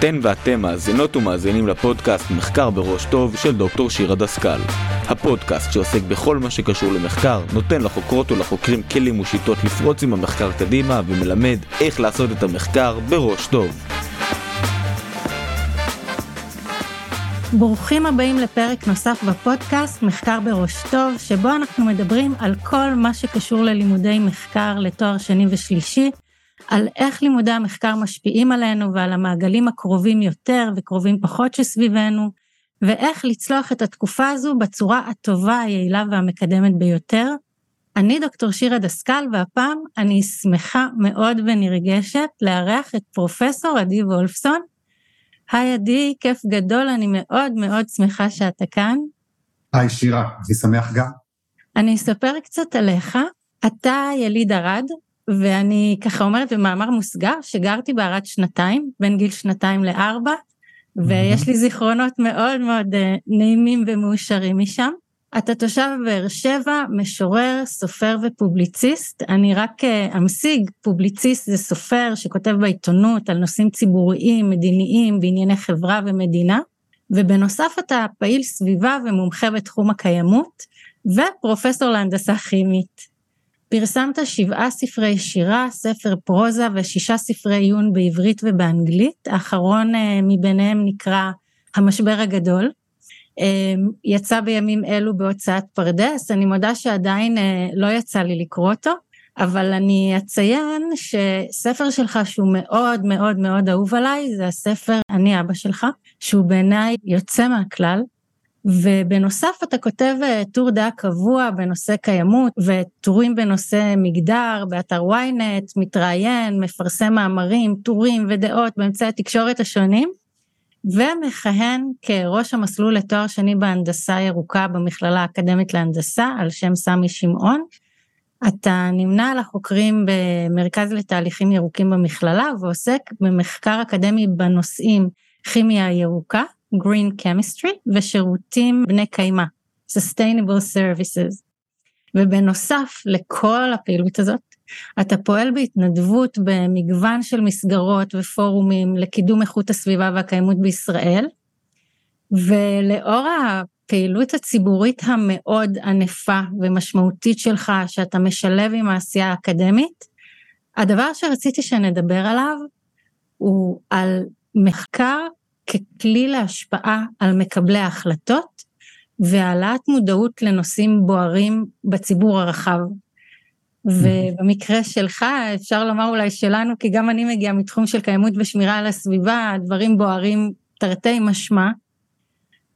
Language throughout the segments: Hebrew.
אתן ואתם מאזינות ומאזינים לפודקאסט מחקר בראש טוב של דוקטור שירה דסקל. הפודקאסט שעוסק בכל מה שקשור למחקר, נותן לחוקרות ולחוקרים כלים ושיטות לפרוץ עם המחקר קדימה ומלמד איך לעשות את המחקר בראש טוב. ברוכים הבאים לפרק נוסף בפודקאסט מחקר בראש טוב, שבו אנחנו מדברים על כל מה שקשור ללימודי מחקר לתואר שני ושלישי, על איך לימודי המחקר משפיעים עלינו ועל המעגלים הקרובים יותר וקרובים פחות שסביבנו, ואיך לצלוח את התקופה הזו בצורה הטובה, היעילה והמקדמת ביותר. אני דוקטור שירה דסקל, והפעם אני שמחה מאוד ונרגשת לארח את פרופסור עדי וולפסון. היי עדי, כיף גדול, אני מאוד מאוד שמחה שאתה כאן. היי שירה, אני שמח גם. אני אספר קצת עליך. אתה יליד ערד, ואני ככה אומרת במאמר מוסגר שגרתי בערד שנתיים, בין גיל שנתיים לארבע, ויש לי זיכרונות מאוד מאוד אה, נעימים ומאושרים משם. אתה תושב באר שבע, משורר, סופר ופובליציסט. אני רק אה, אמשיג, פובליציסט זה סופר שכותב בעיתונות על נושאים ציבוריים, מדיניים, בענייני חברה ומדינה. ובנוסף אתה פעיל סביבה ומומחה בתחום הקיימות, ופרופסור להנדסה כימית. פרסמת שבעה ספרי שירה, ספר פרוזה ושישה ספרי עיון בעברית ובאנגלית, האחרון אה, מביניהם נקרא המשבר הגדול. אה, יצא בימים אלו בהוצאת פרדס, אני מודה שעדיין אה, לא יצא לי לקרוא אותו, אבל אני אציין שספר שלך שהוא מאוד מאוד מאוד אהוב עליי, זה הספר אני אבא שלך, שהוא בעיניי יוצא מהכלל, ובנוסף אתה כותב אה, טור דעה קבוע בנושא קיימות וטורים בנושא מגדר באתר ynet, מתראיין, מפרסם מאמרים, טורים ודעות באמצעי התקשורת השונים, ומכהן כראש המסלול לתואר שני בהנדסה ירוקה במכללה האקדמית להנדסה על שם סמי שמעון. אתה נמנה על החוקרים במרכז לתהליכים ירוקים במכללה ועוסק במחקר אקדמי בנושאים כימיה ירוקה, Green Chemistry ושירותים בני קיימא, Sustainable Services. ובנוסף לכל הפעילות הזאת, אתה פועל בהתנדבות במגוון של מסגרות ופורומים לקידום איכות הסביבה והקיימות בישראל, ולאור הפעילות הציבורית המאוד ענפה ומשמעותית שלך, שאתה משלב עם העשייה האקדמית, הדבר שרציתי שנדבר עליו הוא על מחקר ככלי להשפעה על מקבלי ההחלטות והעלאת מודעות לנושאים בוערים בציבור הרחב. ובמקרה שלך, אפשר לומר אולי שלנו, כי גם אני מגיעה מתחום של קיימות ושמירה על הסביבה, דברים בוערים תרתי משמע,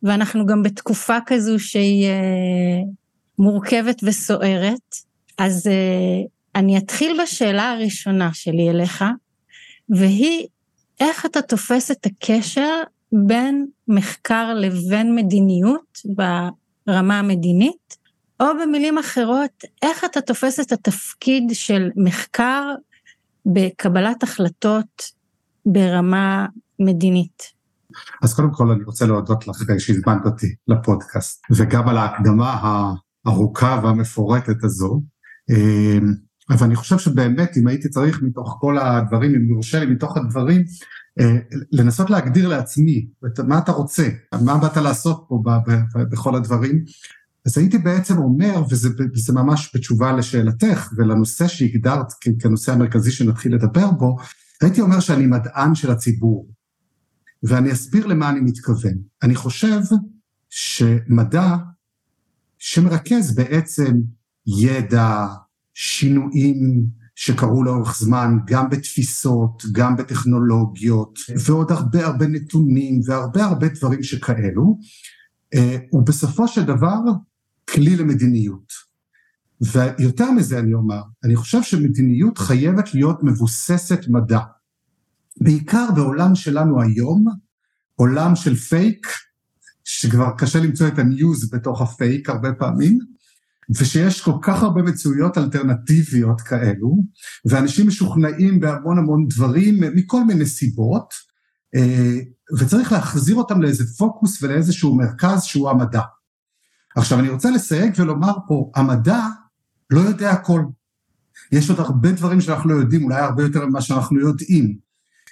ואנחנו גם בתקופה כזו שהיא uh, מורכבת וסוערת. אז uh, אני אתחיל בשאלה הראשונה שלי אליך, והיא איך אתה תופס את הקשר בין מחקר לבין מדיניות ברמה המדינית, או במילים אחרות, איך אתה תופס את התפקיד של מחקר בקבלת החלטות ברמה מדינית? אז קודם כל אני רוצה להודות לך שהזמנת אותי לפודקאסט, וגם על ההקדמה הארוכה והמפורטת הזו. אבל אני חושב שבאמת אם הייתי צריך מתוך כל הדברים, אם יורשה לי מתוך הדברים, אה, לנסות להגדיר לעצמי מה אתה רוצה, מה באת לעשות פה בכל הדברים, אז הייתי בעצם אומר, וזה ממש בתשובה לשאלתך ולנושא שהגדרת כנושא המרכזי שנתחיל לדבר בו, הייתי אומר שאני מדען של הציבור, ואני אסביר למה אני מתכוון. אני חושב שמדע שמרכז בעצם ידע, שינויים שקרו לאורך זמן, גם בתפיסות, גם בטכנולוגיות, ועוד הרבה הרבה נתונים והרבה הרבה דברים שכאלו, אה, הוא בסופו של דבר כלי למדיניות. ויותר מזה אני אומר, אני חושב שמדיניות חייבת להיות מבוססת מדע. בעיקר בעולם שלנו היום, עולם של פייק, שכבר קשה למצוא את ה news בתוך הפייק הרבה פעמים, ושיש כל כך הרבה מציאויות אלטרנטיביות כאלו, ואנשים משוכנעים בהמון המון דברים מכל מיני סיבות, אה, וצריך להחזיר אותם לאיזה פוקוס ולאיזשהו מרכז שהוא המדע. עכשיו אני רוצה לסייג ולומר פה, המדע לא יודע הכל. יש עוד הרבה דברים שאנחנו לא יודעים, אולי הרבה יותר ממה שאנחנו יודעים.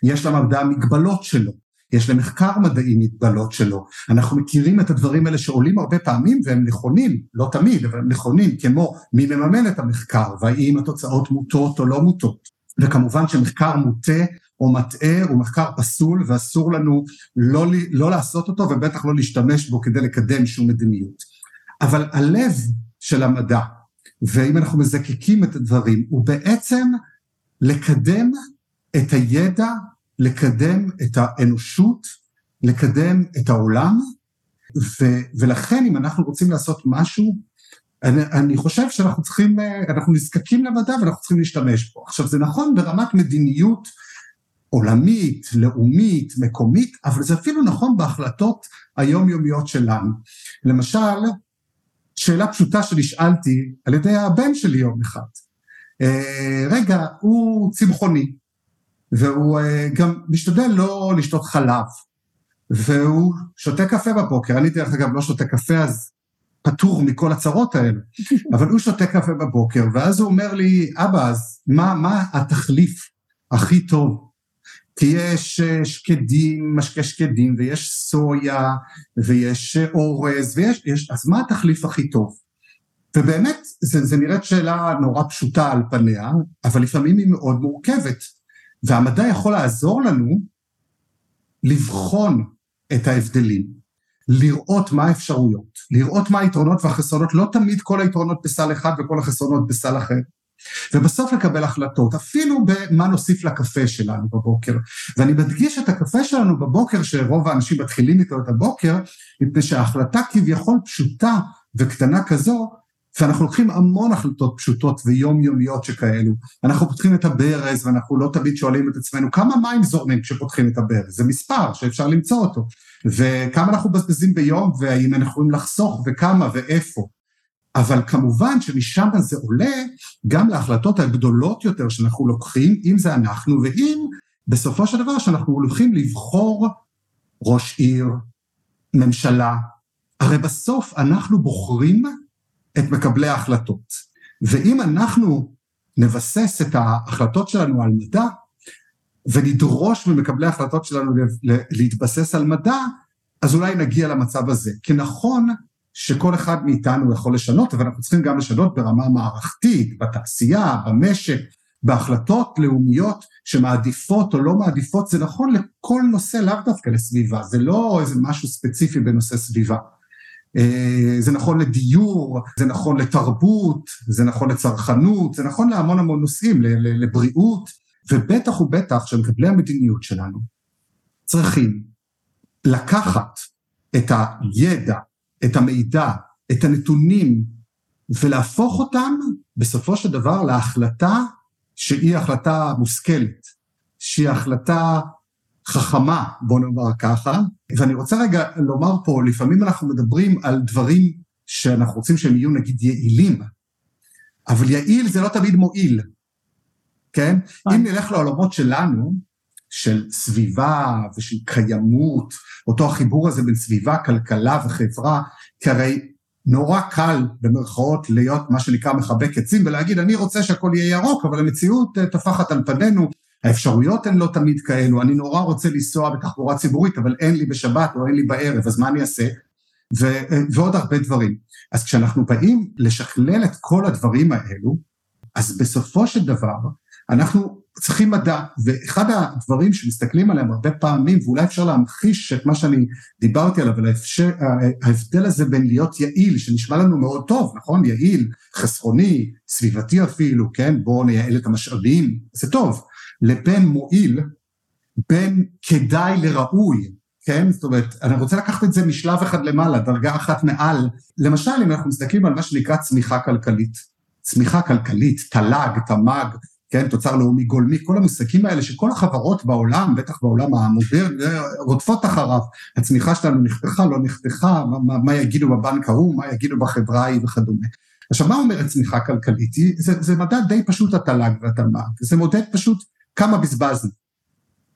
יש למדע מגבלות שלו. יש למחקר מדעי מגבלות שלו. אנחנו מכירים את הדברים האלה שעולים הרבה פעמים והם נכונים, לא תמיד, אבל הם נכונים, כמו מי מממן את המחקר, והאם התוצאות מוטות או לא מוטות. וכמובן שמחקר מוטה או מטעה הוא מחקר פסול ואסור לנו לא, לא לעשות אותו ובטח לא להשתמש בו כדי לקדם שום מדיניות. אבל הלב של המדע, ואם אנחנו מזקקים את הדברים, הוא בעצם לקדם את הידע, לקדם את האנושות, לקדם את העולם, ו, ולכן אם אנחנו רוצים לעשות משהו, אני, אני חושב שאנחנו צריכים, אנחנו נזקקים למדע ואנחנו צריכים להשתמש בו. עכשיו זה נכון ברמת מדיניות עולמית, לאומית, מקומית, אבל זה אפילו נכון בהחלטות היומיומיות שלנו. למשל, שאלה פשוטה שנשאלתי על ידי הבן שלי יום אחד. אה, רגע, הוא צמחוני, והוא אה, גם משתדל לא לשתות חלב, והוא שותה קפה בבוקר, אני דרך אגב לא שותה קפה אז פטור מכל הצרות האלה, אבל הוא שותה קפה בבוקר, ואז הוא אומר לי, אבא, אז מה, מה התחליף הכי טוב? כי יש אה, שקדים, משקה שקדים, ויש סויה, ויש אורז, ויש, יש, אז מה התחליף הכי טוב? ובאמת, זה, נראית שאלה נורא פשוטה על פניה, אבל לפעמים היא מאוד מורכבת. והמדע יכול לעזור לנו לבחון את ההבדלים, לראות מה האפשרויות, לראות מה היתרונות והחסרונות, לא תמיד כל היתרונות בסל אחד וכל החסרונות בסל אחר. ובסוף לקבל החלטות, אפילו במה נוסיף לקפה שלנו בבוקר. ואני מדגיש את הקפה שלנו בבוקר, שרוב האנשים מתחילים איתו את הבוקר, מפני שההחלטה כביכול פשוטה וקטנה כזו, ואנחנו לוקחים המון החלטות פשוטות ויומיומיות שכאלו. אנחנו פותחים את הברז ואנחנו לא תמיד שואלים את עצמנו כמה מים זורמים כשפותחים את הברז, זה מספר שאפשר למצוא אותו. וכמה אנחנו מבזבזים ביום והאם אנחנו יכולים לחסוך וכמה ואיפה. אבל כמובן שמשם זה עולה גם להחלטות הגדולות יותר שאנחנו לוקחים, אם זה אנחנו ואם בסופו של דבר שאנחנו הולכים לבחור ראש עיר, ממשלה, הרי בסוף אנחנו בוחרים את מקבלי ההחלטות. ואם אנחנו נבסס את ההחלטות שלנו על מדע, ונדרוש ממקבלי ההחלטות שלנו להתבסס על מדע, אז אולי נגיע למצב הזה. כי נכון שכל אחד מאיתנו יכול לשנות, אבל אנחנו צריכים גם לשנות ברמה מערכתית, בתעשייה, במשק, בהחלטות לאומיות שמעדיפות או לא מעדיפות, זה נכון לכל נושא, לאו דווקא לסביבה, זה לא איזה משהו ספציפי בנושא סביבה. אה, זה נכון לדיור, זה נכון לתרבות, זה נכון לצרכנות, זה נכון להמון המון נושאים, לבריאות, ובטח ובטח שמקבלי המדיניות שלנו צריכים לקחת את הידע, את המידע, את הנתונים, ולהפוך אותם בסופו של דבר להחלטה שהיא החלטה מושכלת, שהיא החלטה חכמה, בוא נאמר ככה, ואני רוצה רגע לומר פה, לפעמים אנחנו מדברים על דברים שאנחנו רוצים שהם יהיו נגיד יעילים, אבל יעיל זה לא תמיד מועיל, כן? אם נלך לעולמות שלנו, של סביבה ושל קיימות, אותו החיבור הזה בין סביבה, כלכלה וחברה, כי הרי נורא קל במרכאות להיות מה שנקרא מחבק עצים ולהגיד אני רוצה שהכל יהיה ירוק, אבל המציאות אה, טפחת על פנינו, האפשרויות הן לא תמיד כאלו, אני נורא רוצה לנסוע בתחבורה ציבורית, אבל אין לי בשבת או אין לי בערב, אז מה אני אעשה? ו- ועוד הרבה דברים. אז כשאנחנו באים לשכלל את כל הדברים האלו, אז בסופו של דבר, אנחנו צריכים מדע, ואחד הדברים שמסתכלים עליהם הרבה פעמים, ואולי אפשר להמחיש את מה שאני דיברתי עליו, על ההבדל הזה בין להיות יעיל, שנשמע לנו מאוד טוב, נכון? יעיל, חסכוני, סביבתי אפילו, כן? בואו נייעל את המשאבים, זה טוב. לבין מועיל, בין כדאי לראוי, כן? זאת אומרת, אני רוצה לקחת את זה משלב אחד למעלה, דרגה אחת מעל. למשל, אם אנחנו מסתכלים על מה שנקרא צמיחה כלכלית, צמיחה כלכלית, תל"ג, תמ"ג, כן, תוצר לאומי גולמי, כל המושגים האלה שכל החברות בעולם, בטח בעולם המודרני, רודפות אחריו, הצמיחה שלנו נחתכה, לא נחתכה, מה, מה, יגידו בבנק ההוא, מה יגידו בחברה ההיא וכדומה. עכשיו, מה אומרת צמיחה כלכלית? זה, זה מדד די פשוט התל"ג והתלמ"ג, זה מודד פשוט כמה בזבזנו,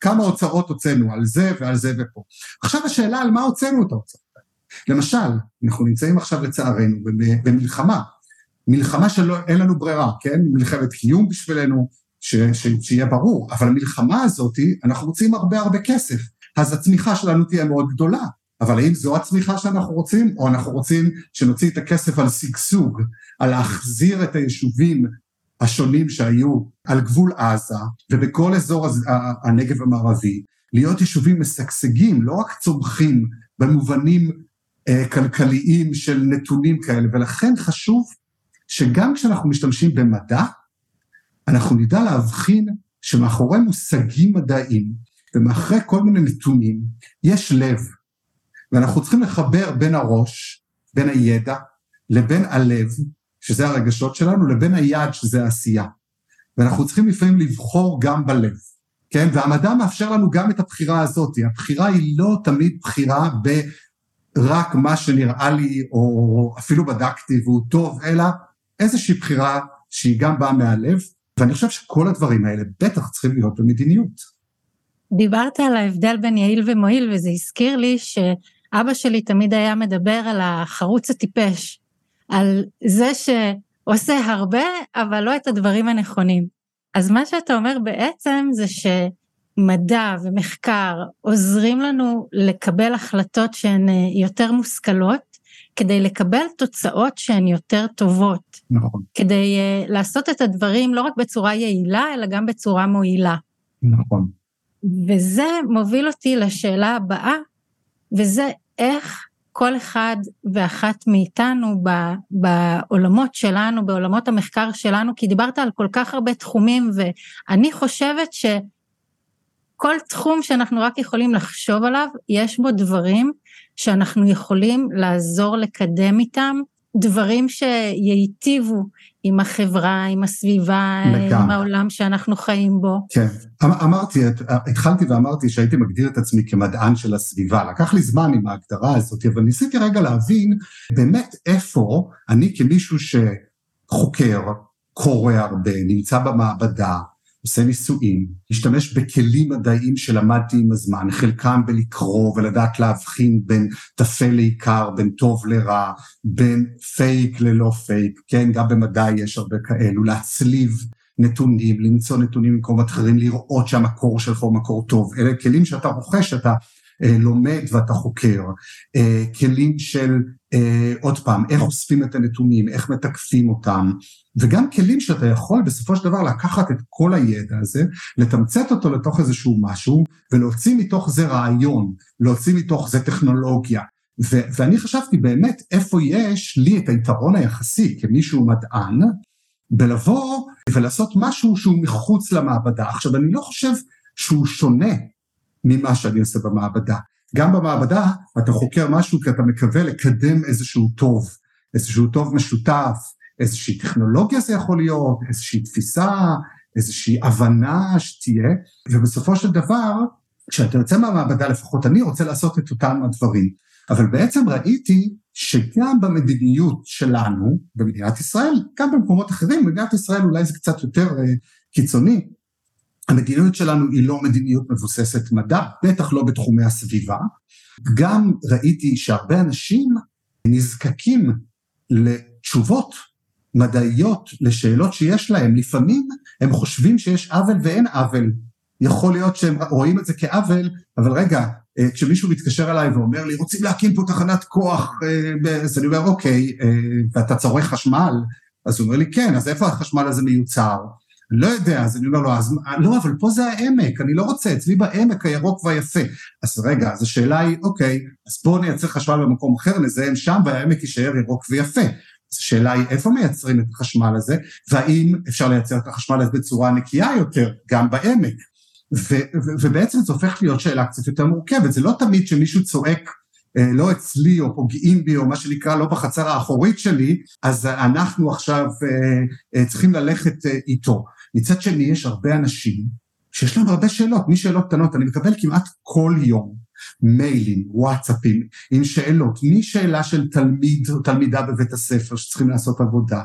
כמה הוצאות הוצאנו על זה ועל זה ופה. עכשיו השאלה על מה הוצאנו את ההוצאות האלה. למשל, אנחנו נמצאים עכשיו לצערנו במלחמה, מלחמה שאין לנו ברירה, כן? מלחמת קיום בשבילנו, ש, ש, שיהיה ברור, אבל המלחמה הזאת, אנחנו מוצאים הרבה הרבה כסף. אז הצמיחה שלנו תהיה מאוד גדולה. אבל האם זו הצמיחה שאנחנו רוצים, או אנחנו רוצים שנוציא את הכסף על שגשוג, על להחזיר את היישובים השונים שהיו על גבול עזה ובכל אזור הנגב המערבי, להיות יישובים משגשגים, לא רק צומחים במובנים אה, כלכליים של נתונים כאלה, ולכן חשוב שגם כשאנחנו משתמשים במדע, אנחנו נדע להבחין שמאחורי מושגים מדעיים ומאחורי כל מיני נתונים יש לב, ואנחנו צריכים לחבר בין הראש, בין הידע, לבין הלב, שזה הרגשות שלנו, לבין היד, שזה העשייה. ואנחנו צריכים לפעמים לבחור גם בלב, כן? והמדע מאפשר לנו גם את הבחירה הזאת. הבחירה היא לא תמיד בחירה ברק מה שנראה לי, או אפילו בדקתי והוא טוב, אלא איזושהי בחירה שהיא גם באה מהלב, ואני חושב שכל הדברים האלה בטח צריכים להיות במדיניות. דיברת על ההבדל בין יעיל ומועיל, וזה הזכיר לי שאבא שלי תמיד היה מדבר על החרוץ הטיפש, על זה שעושה הרבה, אבל לא את הדברים הנכונים. אז מה שאתה אומר בעצם זה שמדע ומחקר עוזרים לנו לקבל החלטות שהן יותר מושכלות, כדי לקבל תוצאות שהן יותר טובות. נכון. כדי uh, לעשות את הדברים לא רק בצורה יעילה, אלא גם בצורה מועילה. נכון. וזה מוביל אותי לשאלה הבאה, וזה איך כל אחד ואחת מאיתנו בעולמות שלנו, בעולמות המחקר שלנו, כי דיברת על כל כך הרבה תחומים, ואני חושבת שכל תחום שאנחנו רק יכולים לחשוב עליו, יש בו דברים שאנחנו יכולים לעזור לקדם איתם דברים שייטיבו עם החברה, עם הסביבה, לגמרי. עם העולם שאנחנו חיים בו. כן, אמ, אמרתי, התחלתי ואמרתי שהייתי מגדיר את עצמי כמדען של הסביבה. לקח לי זמן עם ההגדרה הזאת, אבל ניסיתי רגע להבין באמת איפה אני כמישהו שחוקר, קורא הרבה, נמצא במעבדה, עושה ניסויים, משתמש בכלים מדעיים שלמדתי עם הזמן, חלקם בלקרוא ולדעת להבחין בין טפל לעיקר, בין טוב לרע, בין פייק ללא פייק, כן, גם במדע יש הרבה כאלו, להצליב נתונים, למצוא נתונים ממקומות אחרים, לראות שהמקור שלך הוא מקור טוב, אלה כלים שאתה רוכש, אתה לומד ואתה חוקר, אה, כלים של, אה, עוד פעם, איך אוספים את הנתונים, איך מתקפים אותם, וגם כלים שאתה יכול בסופו של דבר לקחת את כל הידע הזה, לתמצת אותו לתוך איזשהו משהו, ולהוציא מתוך זה רעיון, להוציא מתוך זה טכנולוגיה. ו- ואני חשבתי באמת איפה יש לי את היתרון היחסי כמישהו מדען, בלבוא ולעשות משהו שהוא מחוץ למעבדה. עכשיו, אני לא חושב שהוא שונה ממה שאני עושה במעבדה. גם במעבדה אתה חוקר משהו כי אתה מקווה לקדם איזשהו טוב, איזשהו טוב משותף, איזושהי טכנולוגיה זה יכול להיות, איזושהי תפיסה, איזושהי הבנה שתהיה, ובסופו של דבר, כשאתה יוצא מהמעבדה, לפחות אני רוצה לעשות את אותם הדברים. אבל בעצם ראיתי שגם במדיניות שלנו, במדינת ישראל, גם במקומות אחרים, במדינת ישראל אולי זה קצת יותר uh, קיצוני, המדיניות שלנו היא לא מדיניות מבוססת מדע, בטח לא בתחומי הסביבה. גם ראיתי שהרבה אנשים נזקקים לתשובות מדעיות לשאלות שיש להם. לפעמים הם חושבים שיש עוול ואין עוול. יכול להיות שהם רואים את זה כעוול, אבל רגע, אה, כשמישהו מתקשר אליי ואומר לי, רוצים להקים פה תחנת כוח, אה, אז אני אומר, אוקיי, אה, ואתה צורך חשמל? אז הוא אומר לי, כן, אז איפה החשמל הזה מיוצר? לא יודע, אז אני אומר לו, אז לא, אבל פה זה העמק, אני לא רוצה, אצלי בעמק הירוק והיפה. אז רגע, אז השאלה היא, אוקיי, אז בואו נייצר חשמל במקום אחר, נזהם שם, והעמק יישאר ירוק ויפה. אז השאלה היא איפה מייצרים את החשמל הזה, והאם אפשר לייצר את החשמל הזה בצורה נקייה יותר, גם בעמק. ו- ו- ובעצם זה הופך להיות שאלה קצת יותר מורכבת, זה לא תמיד שמישהו צועק אה, לא אצלי או פוגעים בי או מה שנקרא לא בחצר האחורית שלי, אז אנחנו עכשיו אה, אה, צריכים ללכת איתו. מצד שני יש הרבה אנשים שיש להם הרבה שאלות, משאלות קטנות, אני מקבל כמעט כל יום מיילים, וואטסאפים עם שאלות, משאלה של תלמיד או תלמידה בבית הספר שצריכים לעשות עבודה,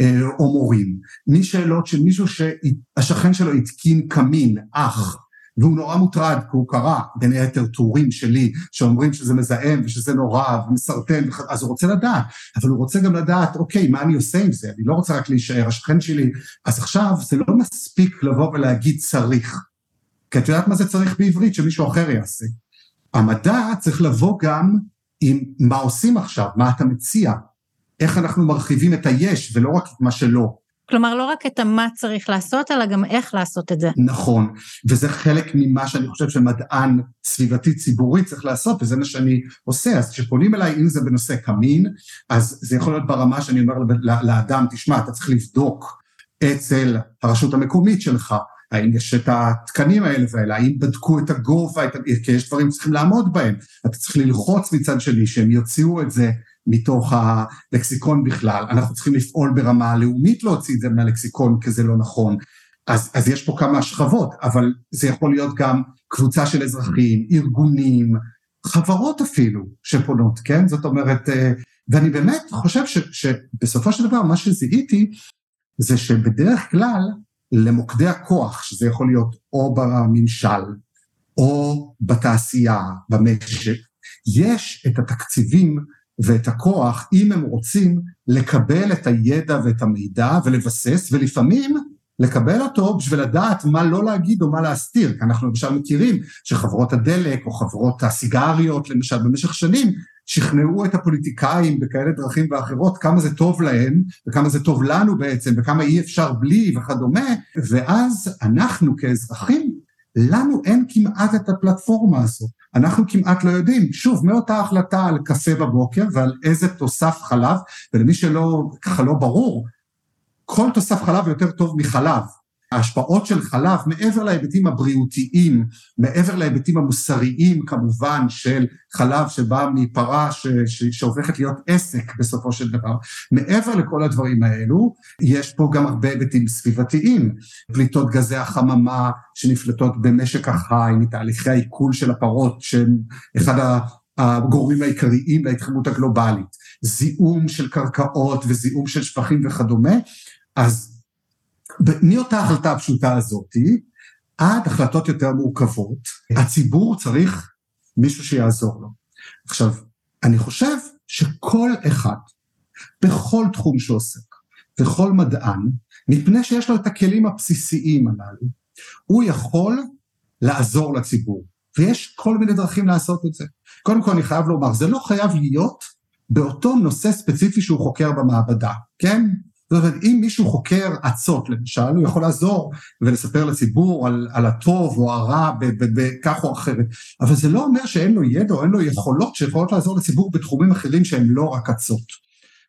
אה, או מורים, משאלות של מישהו שהשכן שלו התקין קמין, אח, והוא נורא מוטרד, כי הוא קרא בין היתר טורים שלי שאומרים שזה מזהם ושזה נורא ומסרטן, אז הוא רוצה לדעת, אבל הוא רוצה גם לדעת, אוקיי, מה אני עושה עם זה? אני לא רוצה רק להישאר, השכן שלי, אז עכשיו זה לא מספיק לבוא ולהגיד צריך, כי את יודעת מה זה צריך בעברית? שמישהו אחר יעשה. המדע צריך לבוא גם עם מה עושים עכשיו, מה אתה מציע, איך אנחנו מרחיבים את היש ולא רק את מה שלא. כלומר, לא רק את המה צריך לעשות, אלא גם איך לעשות את זה. נכון, וזה חלק ממה שאני חושב שמדען סביבתי ציבורי צריך לעשות, וזה מה שאני עושה. אז כשפונים אליי, אם זה בנושא קמין, אז זה יכול להיות ברמה שאני אומר לאדם, תשמע, אתה צריך לבדוק אצל הרשות המקומית שלך, האם יש את התקנים האלה והאלה, האם בדקו את הגובה, את, כי יש דברים שצריכים לעמוד בהם. אתה צריך ללחוץ מצד שני שהם יוציאו את זה מתוך הלקסיקון בכלל. אנחנו צריכים לפעול ברמה הלאומית להוציא את זה מהלקסיקון, כי זה לא נכון. אז, אז יש פה כמה שכבות, אבל זה יכול להיות גם קבוצה של אזרחים, ארגונים, חברות אפילו שפונות, כן? זאת אומרת, אה, ואני באמת חושב ש, שבסופו של דבר מה שזיהיתי זה שבדרך כלל למוקדי הכוח, שזה יכול להיות או בממשל או בתעשייה, במשק, יש את התקציבים ואת הכוח, אם הם רוצים, לקבל את הידע ואת המידע ולבסס, ולפעמים לקבל אותו בשביל לדעת מה לא להגיד או מה להסתיר. כי אנחנו למשל מכירים שחברות הדלק או חברות הסיגריות, למשל, במשך שנים, שכנעו את הפוליטיקאים בכאלה דרכים ואחרות כמה זה טוב להם וכמה זה טוב לנו בעצם וכמה אי אפשר בלי וכדומה ואז אנחנו כאזרחים לנו אין כמעט את הפלטפורמה הזאת אנחנו כמעט לא יודעים. שוב מאותה החלטה על קפה בבוקר ועל איזה תוסף חלב ולמי שלא ככה לא ברור כל תוסף חלב יותר טוב מחלב ההשפעות של חלב, מעבר להיבטים הבריאותיים, מעבר להיבטים המוסריים כמובן של חלב שבא מפרה ש, ש, שהופכת להיות עסק בסופו של דבר, מעבר לכל הדברים האלו, יש פה גם הרבה היבטים סביבתיים, פליטות גזי החממה שנפלטות במשק החי, מתהליכי העיכול של הפרות, שהם אחד הגורמים העיקריים להתחממות הגלובלית, זיהום של קרקעות וזיהום של שפכים וכדומה, אז מאותה החלטה הפשוטה הזאתי, עד החלטות יותר מורכבות, הציבור צריך מישהו שיעזור לו. עכשיו, אני חושב שכל אחד, בכל תחום שעוסק, וכל מדען, מפני שיש לו את הכלים הבסיסיים הללו, הוא יכול לעזור לציבור, ויש כל מיני דרכים לעשות את זה. קודם כל אני חייב לומר, זה לא חייב להיות באותו נושא ספציפי שהוא חוקר במעבדה, כן? זאת אומרת, אם מישהו חוקר אצות למשל, הוא יכול לעזור ולספר לציבור על, על הטוב או הרע בכך או אחרת, אבל זה לא אומר שאין לו ידע או אין לו יכולות שיכולות לעזור לציבור בתחומים אחרים שהם לא רק אצות.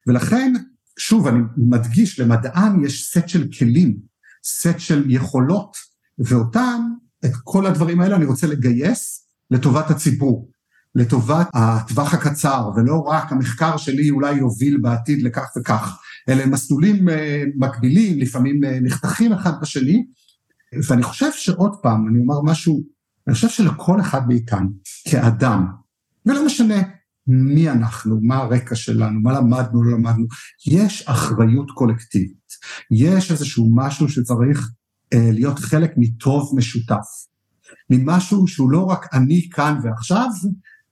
ולכן, שוב, אני מדגיש, למדען יש סט של כלים, סט של יכולות, ואותם, את כל הדברים האלה אני רוצה לגייס לטובת הציבור. לטובת הטווח הקצר, ולא רק המחקר שלי אולי יוביל בעתיד לכך וכך. אלה מסלולים אה, מקבילים, לפעמים אה, נחתכים אחד בשני, ואני חושב שעוד פעם, אני אומר משהו, אני חושב שלכל אחד מאיתנו, כאדם, ולא משנה מי אנחנו, מה הרקע שלנו, מה למדנו, לא למדנו, יש אחריות קולקטיבית, יש איזשהו משהו שצריך אה, להיות חלק מטוב משותף, ממשהו שהוא לא רק אני כאן ועכשיו,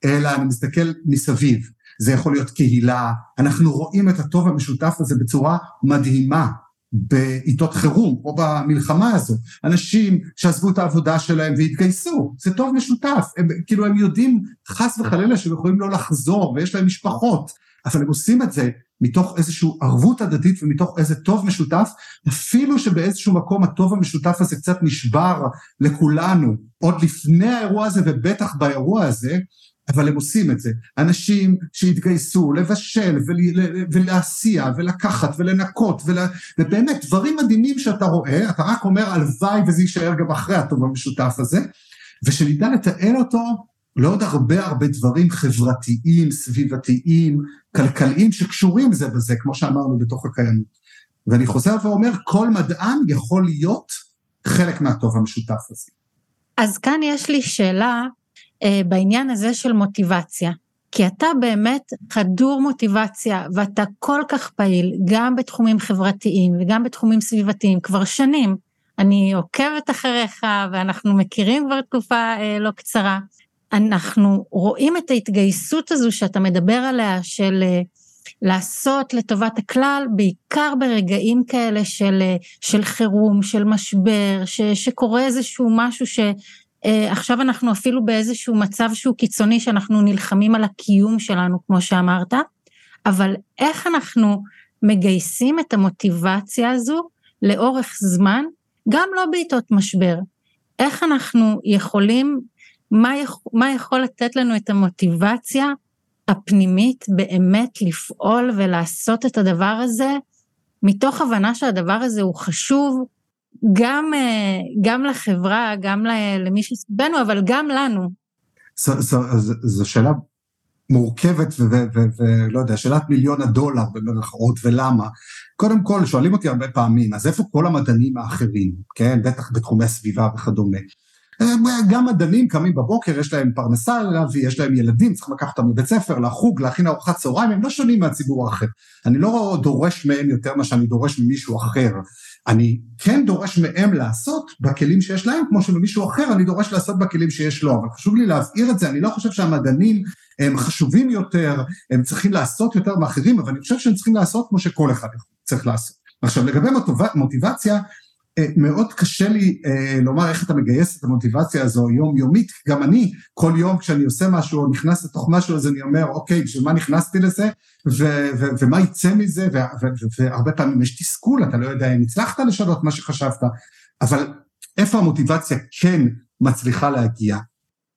אלא אני מסתכל מסביב, זה יכול להיות קהילה, אנחנו רואים את הטוב המשותף הזה בצורה מדהימה בעיתות חירום, או במלחמה הזו. אנשים שעזבו את העבודה שלהם והתגייסו, זה טוב משותף, הם, כאילו הם יודעים חס וחלילה שהם יכולים לא לחזור ויש להם משפחות, אבל הם עושים את זה מתוך איזושהי ערבות הדדית ומתוך איזה טוב משותף, אפילו שבאיזשהו מקום הטוב המשותף הזה קצת נשבר לכולנו, עוד לפני האירוע הזה ובטח באירוע הזה, אבל הם עושים את זה. אנשים שהתגייסו לבשל ולהסיע ולקחת ולנקות ול... ובאמת דברים מדהימים שאתה רואה, אתה רק אומר הלוואי וזה יישאר גם אחרי הטוב המשותף הזה, ושנדע לתעל אותו לעוד הרבה הרבה דברים חברתיים, סביבתיים, כלכליים שקשורים זה בזה, כמו שאמרנו בתוך הקיימות. ואני חוזר ואומר, כל מדען יכול להיות חלק מהטוב המשותף הזה. אז כאן יש לי שאלה בעניין הזה של מוטיבציה. כי אתה באמת חדור מוטיבציה ואתה כל כך פעיל גם בתחומים חברתיים וגם בתחומים סביבתיים כבר שנים. אני עוקבת אחריך ואנחנו מכירים כבר תקופה אה, לא קצרה. אנחנו רואים את ההתגייסות הזו שאתה מדבר עליה של אה, לעשות לטובת הכלל, בעיקר ברגעים כאלה של, אה, של חירום, של משבר, ש, שקורה איזשהו משהו ש... אה, עכשיו אנחנו אפילו באיזשהו מצב שהוא קיצוני שאנחנו נלחמים על הקיום שלנו, כמו שאמרת, אבל איך אנחנו מגייסים את המוטיבציה הזו לאורך זמן, גם לא בעיתות משבר. איך אנחנו יכולים, מה, יכול, מה יכול לתת לנו את המוטיבציה הפנימית באמת לפעול ולעשות את הדבר הזה, מתוך הבנה שהדבר הזה הוא חשוב גם, אה, גם לחברה, גם למי שסביבנו, אבל גם לנו. זו שאלה מורכבת ולא יודע, שאלת מיליון הדולר במרכאות ולמה. קודם כל, שואלים אותי הרבה פעמים, אז איפה כל המדענים האחרים, כן, בטח בתחומי הסביבה וכדומה. גם מדענים קמים בבוקר, יש להם פרנסה להביא, יש להם ילדים, צריכים לקחת אותם לבית ספר, לחוג, להכין ארוחת צהריים, הם לא שונים מהציבור האחר. אני לא דורש מהם יותר ממה שאני דורש ממישהו אחר. אני כן דורש מהם לעשות בכלים שיש להם, כמו שממישהו אחר אני דורש לעשות בכלים שיש לו, אבל חשוב לי להבהיר את זה, אני לא חושב שהמדענים הם חשובים יותר, הם צריכים לעשות יותר מאחרים, אבל אני חושב שהם צריכים לעשות כמו שכל אחד צריך לעשות. עכשיו לגבי מוטיבציה, מאוד קשה לי אה, לומר איך אתה מגייס את המוטיבציה הזו יומיומית, גם אני כל יום כשאני עושה משהו או נכנס לתוך משהו אז אני אומר אוקיי בשביל מה נכנסתי לזה? ומה יצא מזה? והרבה פעמים יש תסכול אתה לא יודע אם הצלחת לשנות מה שחשבת. אבל איפה המוטיבציה כן מצליחה להגיע?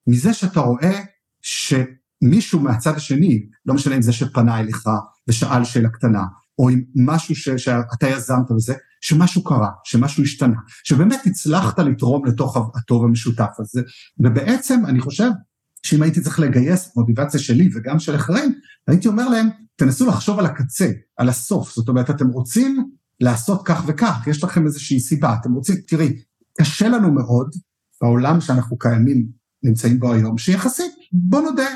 מזה שאתה רואה שמישהו מהצד השני, לא משנה אם זה שפנה אליך ושאל שאלה קטנה, או עם משהו ש, שאתה יזמת וזה, שמשהו קרה, שמשהו השתנה, שבאמת הצלחת לתרום לתוך הטוב המשותף הזה. ובעצם אני חושב שאם הייתי צריך לגייס מוטיבציה שלי וגם של אחרים, הייתי אומר להם, תנסו לחשוב על הקצה, על הסוף. זאת אומרת, אתם רוצים לעשות כך וכך, יש לכם איזושהי סיבה, אתם רוצים, תראי, קשה לנו מאוד, בעולם שאנחנו קיימים, נמצאים בו היום, שיחסית, בוא נודה,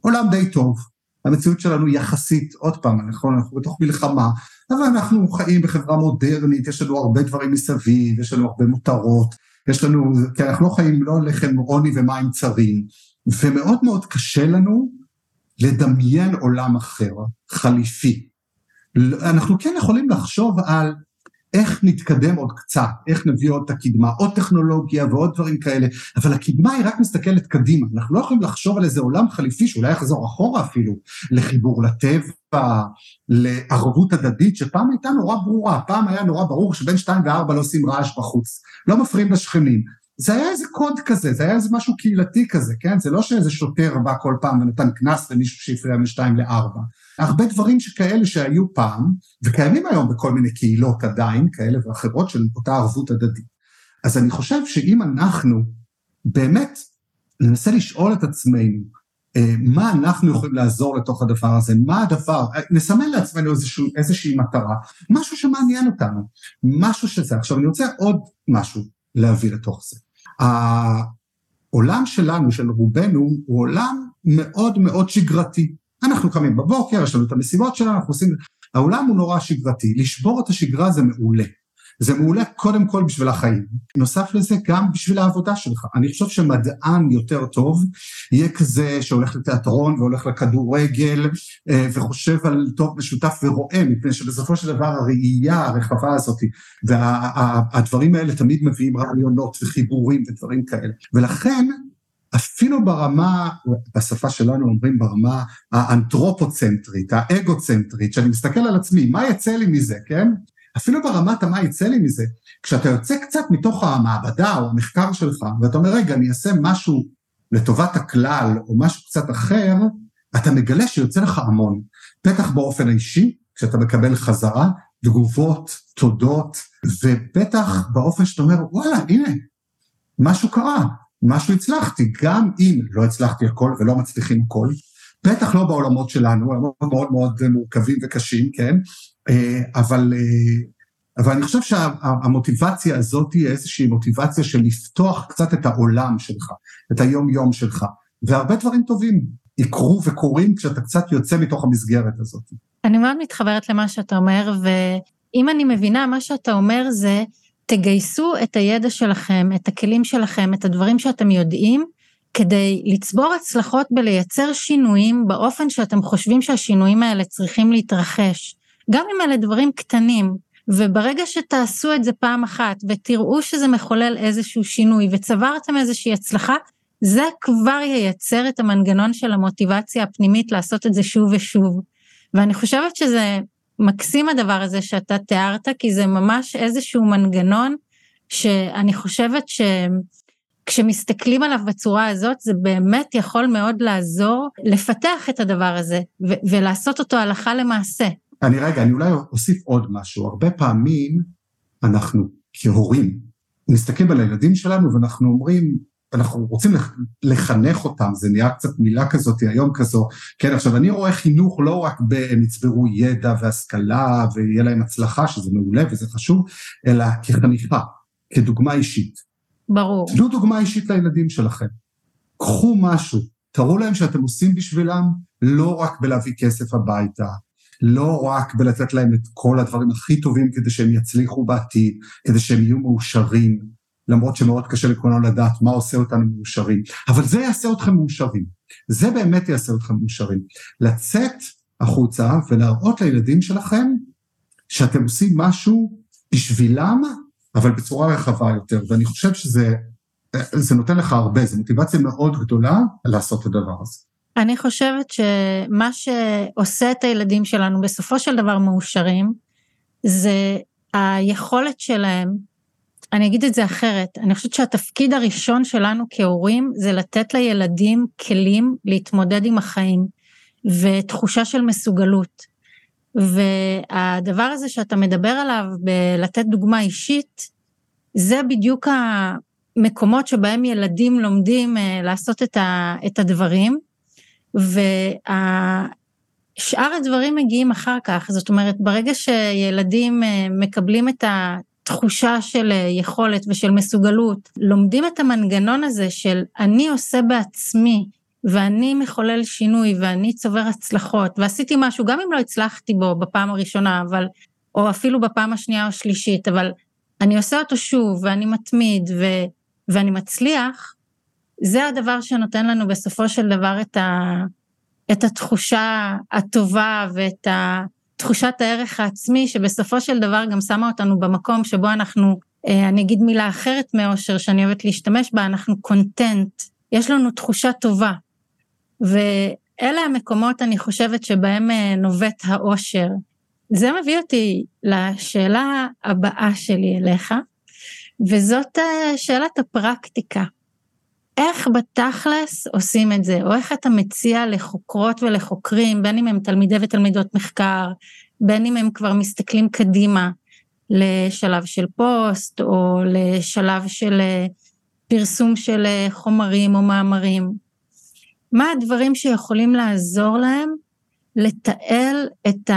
עולם די טוב. המציאות שלנו יחסית, עוד פעם, נכון, אנחנו בתוך מלחמה, אבל אנחנו חיים בחברה מודרנית, יש לנו הרבה דברים מסביב, יש לנו הרבה מותרות, יש לנו, כי אנחנו לא חיים לא לחם עוני ומים צרים, ומאוד מאוד קשה לנו לדמיין עולם אחר, חליפי. אנחנו כן יכולים לחשוב על איך נתקדם עוד קצת, איך נביא עוד את הקדמה, עוד טכנולוגיה ועוד דברים כאלה, אבל הקדמה היא רק מסתכלת קדימה, אנחנו לא יכולים לחשוב על איזה עולם חליפי שאולי יחזור אחורה אפילו, לחיבור לטבע, לערבות הדדית, שפעם הייתה נורא ברורה, פעם היה נורא ברור שבין שתיים וארבע לא עושים רעש בחוץ, לא מפריעים לשכנים. זה היה איזה קוד כזה, זה היה איזה משהו קהילתי כזה, כן? זה לא שאיזה שוטר בא כל פעם ונתן קנס למישהו שהפריע משתיים לארבע. הרבה דברים שכאלה שהיו פעם, וקיימים היום בכל מיני קהילות עדיין, כאלה ואחרות, של אותה ערבות הדדית. אז אני חושב שאם אנחנו באמת ננסה לשאול את עצמנו, אה, מה אנחנו יכולים לעזור לתוך הדבר הזה, מה הדבר, נסמן לעצמנו איזשהו, איזושהי מטרה, משהו שמעניין אותנו, משהו שזה. עכשיו אני רוצה עוד משהו להביא לתוך זה. העולם שלנו, של רובנו, הוא עולם מאוד מאוד שגרתי. אנחנו קמים בבוקר, יש לנו את המשימות שלנו, אנחנו עושים... העולם הוא נורא שגרתי, לשבור את השגרה זה מעולה. זה מעולה קודם כל בשביל החיים. נוסף לזה גם בשביל העבודה שלך. אני חושב שמדען יותר טוב יהיה כזה שהולך לתיאטרון והולך לכדורגל אה, וחושב על טוב משותף ורואה, מפני שבסופו של דבר הראייה הרחבה הזאת והדברים וה, האלה תמיד מביאים רעיונות וחיבורים ודברים כאלה. ולכן אפילו ברמה, בשפה שלנו אומרים ברמה האנתרופוצנטרית, האגוצנטרית, שאני מסתכל על עצמי, מה יצא לי מזה, כן? אפילו ברמת המה יצא לי מזה, כשאתה יוצא קצת מתוך המעבדה או המחקר שלך, ואתה אומר, רגע, אני אעשה משהו לטובת הכלל, או משהו קצת אחר, אתה מגלה שיוצא לך המון. בטח באופן האישי, כשאתה מקבל חזרה, תגובות, תודות, ובטח באופן שאתה אומר, וואלה, הנה, משהו קרה, משהו הצלחתי, גם אם לא הצלחתי הכל ולא מצליחים הכל, בטח לא בעולמות שלנו, עולמות מאוד מאוד מורכבים וקשים, כן? אה, אבל, אה, אבל אני חושב שהמוטיבציה הזאת היא איזושהי מוטיבציה של לפתוח קצת את העולם שלך, את היום-יום שלך, והרבה דברים טובים יקרו וקורים כשאתה קצת יוצא מתוך המסגרת הזאת. אני מאוד מתחברת למה שאתה אומר, ואם אני מבינה, מה שאתה אומר זה, תגייסו את הידע שלכם, את הכלים שלכם, את הדברים שאתם יודעים, כדי לצבור הצלחות בלייצר שינויים באופן שאתם חושבים שהשינויים האלה צריכים להתרחש. גם אם אלה דברים קטנים, וברגע שתעשו את זה פעם אחת ותראו שזה מחולל איזשהו שינוי וצברתם איזושהי הצלחה, זה כבר ייצר את המנגנון של המוטיבציה הפנימית לעשות את זה שוב ושוב. ואני חושבת שזה מקסים הדבר הזה שאתה תיארת, כי זה ממש איזשהו מנגנון שאני חושבת שכשמסתכלים עליו בצורה הזאת, זה באמת יכול מאוד לעזור לפתח את הדבר הזה ו- ולעשות אותו הלכה למעשה. אני רגע, אני אולי אוסיף עוד משהו. הרבה פעמים אנחנו כהורים מסתכלים על הילדים שלנו ואנחנו אומרים, אנחנו רוצים לחנך אותם, זה נהיה קצת מילה כזאת היום כזו, כן, עכשיו אני רואה חינוך לא רק בהם יצברו ידע והשכלה ויהיה להם הצלחה, שזה מעולה וזה חשוב, אלא כחניכה, כדוגמה אישית. ברור. תנו דוגמה אישית לילדים שלכם. קחו משהו, תראו להם שאתם עושים בשבילם לא רק בלהביא כסף הביתה, לא רק בלתת להם את כל הדברים הכי טובים כדי שהם יצליחו בעתיד, כדי שהם יהיו מאושרים, למרות שמאוד קשה לכולנו לדעת מה עושה אותנו מאושרים, אבל זה יעשה אתכם מאושרים, זה באמת יעשה אתכם מאושרים. לצאת החוצה ולהראות לילדים שלכם שאתם עושים משהו בשבילם, אבל בצורה רחבה יותר, ואני חושב שזה זה נותן לך הרבה, זו מוטיבציה מאוד גדולה לעשות את הדבר הזה. אני חושבת שמה שעושה את הילדים שלנו בסופו של דבר מאושרים, זה היכולת שלהם אני אגיד את זה אחרת, אני חושבת שהתפקיד הראשון שלנו כהורים זה לתת לילדים כלים להתמודד עם החיים ותחושה של מסוגלות. והדבר הזה שאתה מדבר עליו בלתת דוגמה אישית, זה בדיוק המקומות שבהם ילדים לומדים אה, לעשות את הדברים, ושאר הדברים מגיעים אחר כך, זאת אומרת, ברגע שילדים אה, מקבלים את ה... תחושה של אה, יכולת ושל מסוגלות, לומדים את המנגנון הזה של אני עושה בעצמי ואני מחולל שינוי ואני צובר הצלחות ועשיתי משהו, גם אם לא הצלחתי בו בפעם הראשונה, אבל, או אפילו בפעם השנייה או השלישית, אבל אני עושה אותו שוב ואני מתמיד ו, ואני מצליח, זה הדבר שנותן לנו בסופו של דבר את, ה, את התחושה הטובה ואת ה... תחושת הערך העצמי שבסופו של דבר גם שמה אותנו במקום שבו אנחנו, אה, אני אגיד מילה אחרת מאושר שאני אוהבת להשתמש בה, אנחנו קונטנט, יש לנו תחושה טובה. ואלה המקומות אני חושבת שבהם אה, נובט האושר. זה מביא אותי לשאלה הבאה שלי אליך, וזאת אה, שאלת הפרקטיקה. איך בתכלס עושים את זה, או איך אתה מציע לחוקרות ולחוקרים, בין אם הם תלמידי ותלמידות מחקר, בין אם הם כבר מסתכלים קדימה לשלב של פוסט, או לשלב של אה, פרסום של אה, חומרים או מאמרים. מה הדברים שיכולים לעזור להם לתעל את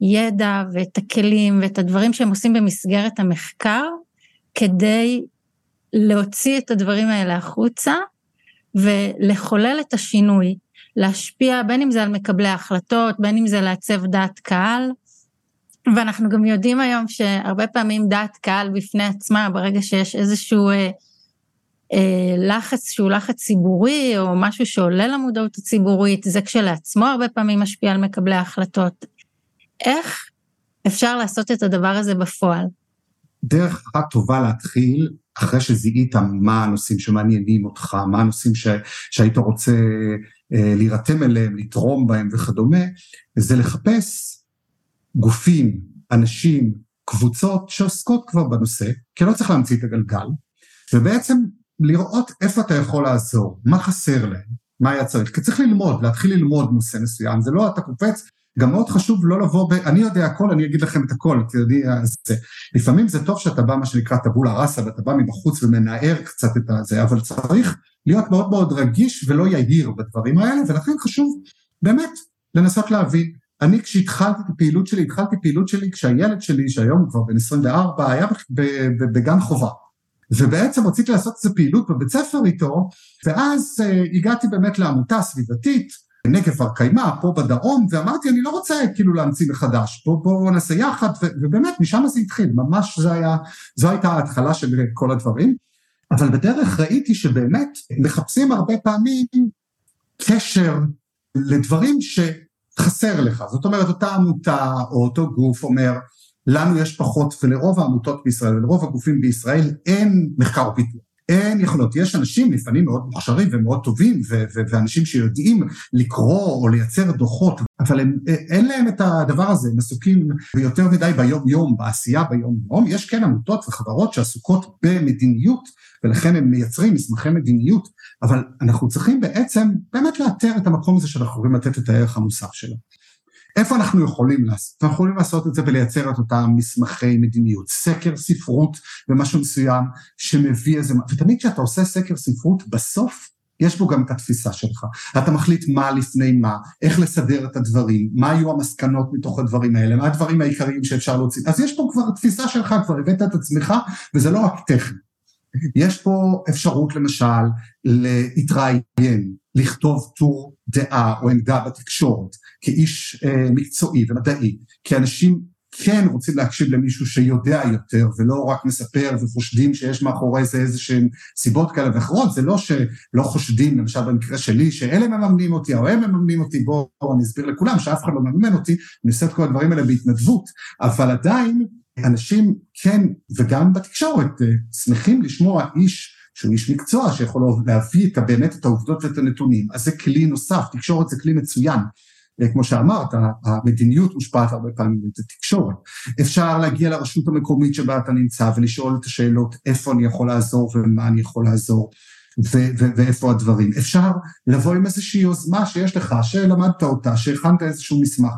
הידע ואת הכלים ואת הדברים שהם עושים במסגרת המחקר, כדי להוציא את הדברים האלה החוצה ולחולל את השינוי, להשפיע בין אם זה על מקבלי ההחלטות, בין אם זה לעצב דעת קהל, ואנחנו גם יודעים היום שהרבה פעמים דעת קהל בפני עצמה, ברגע שיש איזשהו אה, אה, לחץ שהוא לחץ ציבורי, או משהו שעולה למודעות הציבורית, זה כשלעצמו הרבה פעמים משפיע על מקבלי ההחלטות. איך אפשר לעשות את הדבר הזה בפועל? דרך אחת טובה להתחיל אחרי שזיהית מה הנושאים שמעניינים אותך, מה הנושאים ש, שהיית רוצה אה, להירתם אליהם, לתרום בהם וכדומה, זה לחפש גופים, אנשים, קבוצות שעוסקות כבר בנושא, כי לא צריך להמציא את הגלגל, ובעצם לראות איפה אתה יכול לעזור, מה חסר להם, מה היה צריך, כי צריך ללמוד, להתחיל ללמוד נושא מסוים, זה לא אתה קופץ גם מאוד חשוב לא לבוא ב... אני יודע הכל, אני אגיד לכם את הכל, אתם אז זה. לפעמים זה טוב שאתה בא מה שנקרא טבולה ראסה, ואתה בא מבחוץ ומנער קצת את הזה, אבל צריך להיות מאוד מאוד רגיש ולא יהיר בדברים האלה, ולכן חשוב באמת לנסות להבין. אני כשהתחלתי את הפעילות שלי, התחלתי פעילות שלי כשהילד שלי, שהיום הוא כבר בן 24, היה בגן חובה. ובעצם רציתי לעשות איזה פעילות בבית ספר איתו, ואז uh, הגעתי באמת לעמותה סביבתית, נגב הר קיימא, פה בדרום, ואמרתי, אני לא רוצה כאילו להמציא מחדש, בואו בוא נעשה יחד, ובאמת, משם זה התחיל, ממש זה היה, זו הייתה ההתחלה של כל הדברים. אבל בדרך ראיתי שבאמת מחפשים הרבה פעמים קשר לדברים שחסר לך. זאת אומרת, אותה עמותה או אותו גוף אומר, לנו יש פחות, ולרוב העמותות בישראל ולרוב הגופים בישראל אין מחקר ופיתוח. אין יכולות, יש אנשים לפעמים מאוד מוכשרים ומאוד טובים, ו- ו- ואנשים שיודעים לקרוא או לייצר דוחות, אבל הם, אין להם את הדבר הזה, הם עסוקים יותר מדי ביום-יום, בעשייה ביום-יום. יש כן עמותות וחברות שעסוקות במדיניות, ולכן הם מייצרים מסמכי מדיניות, אבל אנחנו צריכים בעצם באמת לאתר את המקום הזה שאנחנו יכולים לתת את הערך המוסף שלו. איפה אנחנו יכולים לעשות? אנחנו יכולים לעשות את זה ולייצר את אותם מסמכי מדיניות, סקר ספרות במשהו מסוים שמביא איזה, ותמיד כשאתה עושה סקר ספרות, בסוף יש בו גם את התפיסה שלך. אתה מחליט מה לפני מה, איך לסדר את הדברים, מה היו המסקנות מתוך הדברים האלה, מה הדברים העיקריים שאפשר להוציא. אז יש פה כבר תפיסה שלך, כבר הבאת את עצמך, וזה לא רק טכני. יש פה אפשרות למשל להתראיין, לכתוב טור דעה או עמדה בתקשורת כאיש אה, מקצועי ומדעי, כי אנשים כן רוצים להקשיב למישהו שיודע יותר ולא רק מספר וחושדים שיש מאחורי זה איזה שהן סיבות כאלה ואחרות, זה לא שלא חושדים, למשל במקרה שלי, שאלה מממנים אותי או הם מממנים אותי, בואו בוא, אני אסביר לכולם שאף אחד לא מממן אותי, אני עושה את כל הדברים האלה בהתנדבות, אבל עדיין אנשים כן, וגם בתקשורת, אה, שמחים לשמוע איש שהוא איש מקצוע שיכול להביא את, באמת את העובדות ואת הנתונים, אז זה כלי נוסף, תקשורת זה כלי מצוין. אה, כמו שאמרת, המדיניות מושפעת הרבה פעמים את התקשורת. אפשר להגיע לרשות המקומית שבה אתה נמצא ולשאול את השאלות איפה אני יכול לעזור ומה אני יכול לעזור. ו- ו- ואיפה הדברים. אפשר לבוא עם איזושהי יוזמה שיש לך, שלמדת אותה, שהכנת איזשהו מסמך,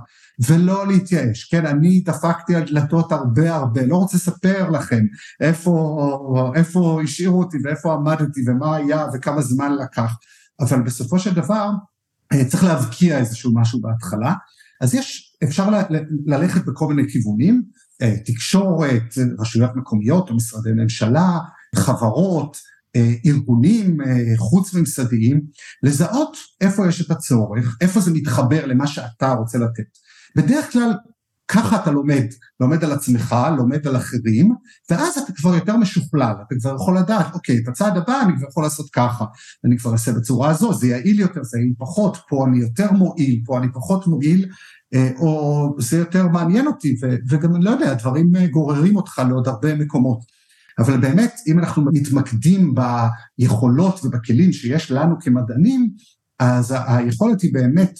ולא להתייאש, כן, אני דפקתי על דלתות הרבה הרבה, לא רוצה לספר לכם איפה, איפה השאירו אותי ואיפה עמדתי ומה היה וכמה זמן לקח, אבל בסופו של דבר צריך להבקיע איזשהו משהו בהתחלה, אז יש, אפשר ללכת בכל מיני כיוונים, אה, תקשורת, רשויות מקומיות או משרדי ממשלה, חברות, אה, ארגונים חוץ-ממסדיים, לזהות איפה יש את הצורך, איפה זה מתחבר למה שאתה רוצה לתת. בדרך כלל ככה אתה לומד, לומד על עצמך, לומד על אחרים, ואז אתה כבר יותר משוכלל, אתה כבר יכול לדעת, אוקיי, את הצעד הבא אני כבר יכול לעשות ככה, אני כבר אעשה בצורה הזו, זה יעיל יותר, זה יעיל פחות, פה אני יותר מועיל, פה אני פחות מועיל, אה, או זה יותר מעניין אותי, וגם, לא יודע, הדברים אה, גוררים אותך לעוד הרבה מקומות. אבל באמת, אם אנחנו מתמקדים ביכולות ובכלים שיש לנו כמדענים, אז היכולת היא באמת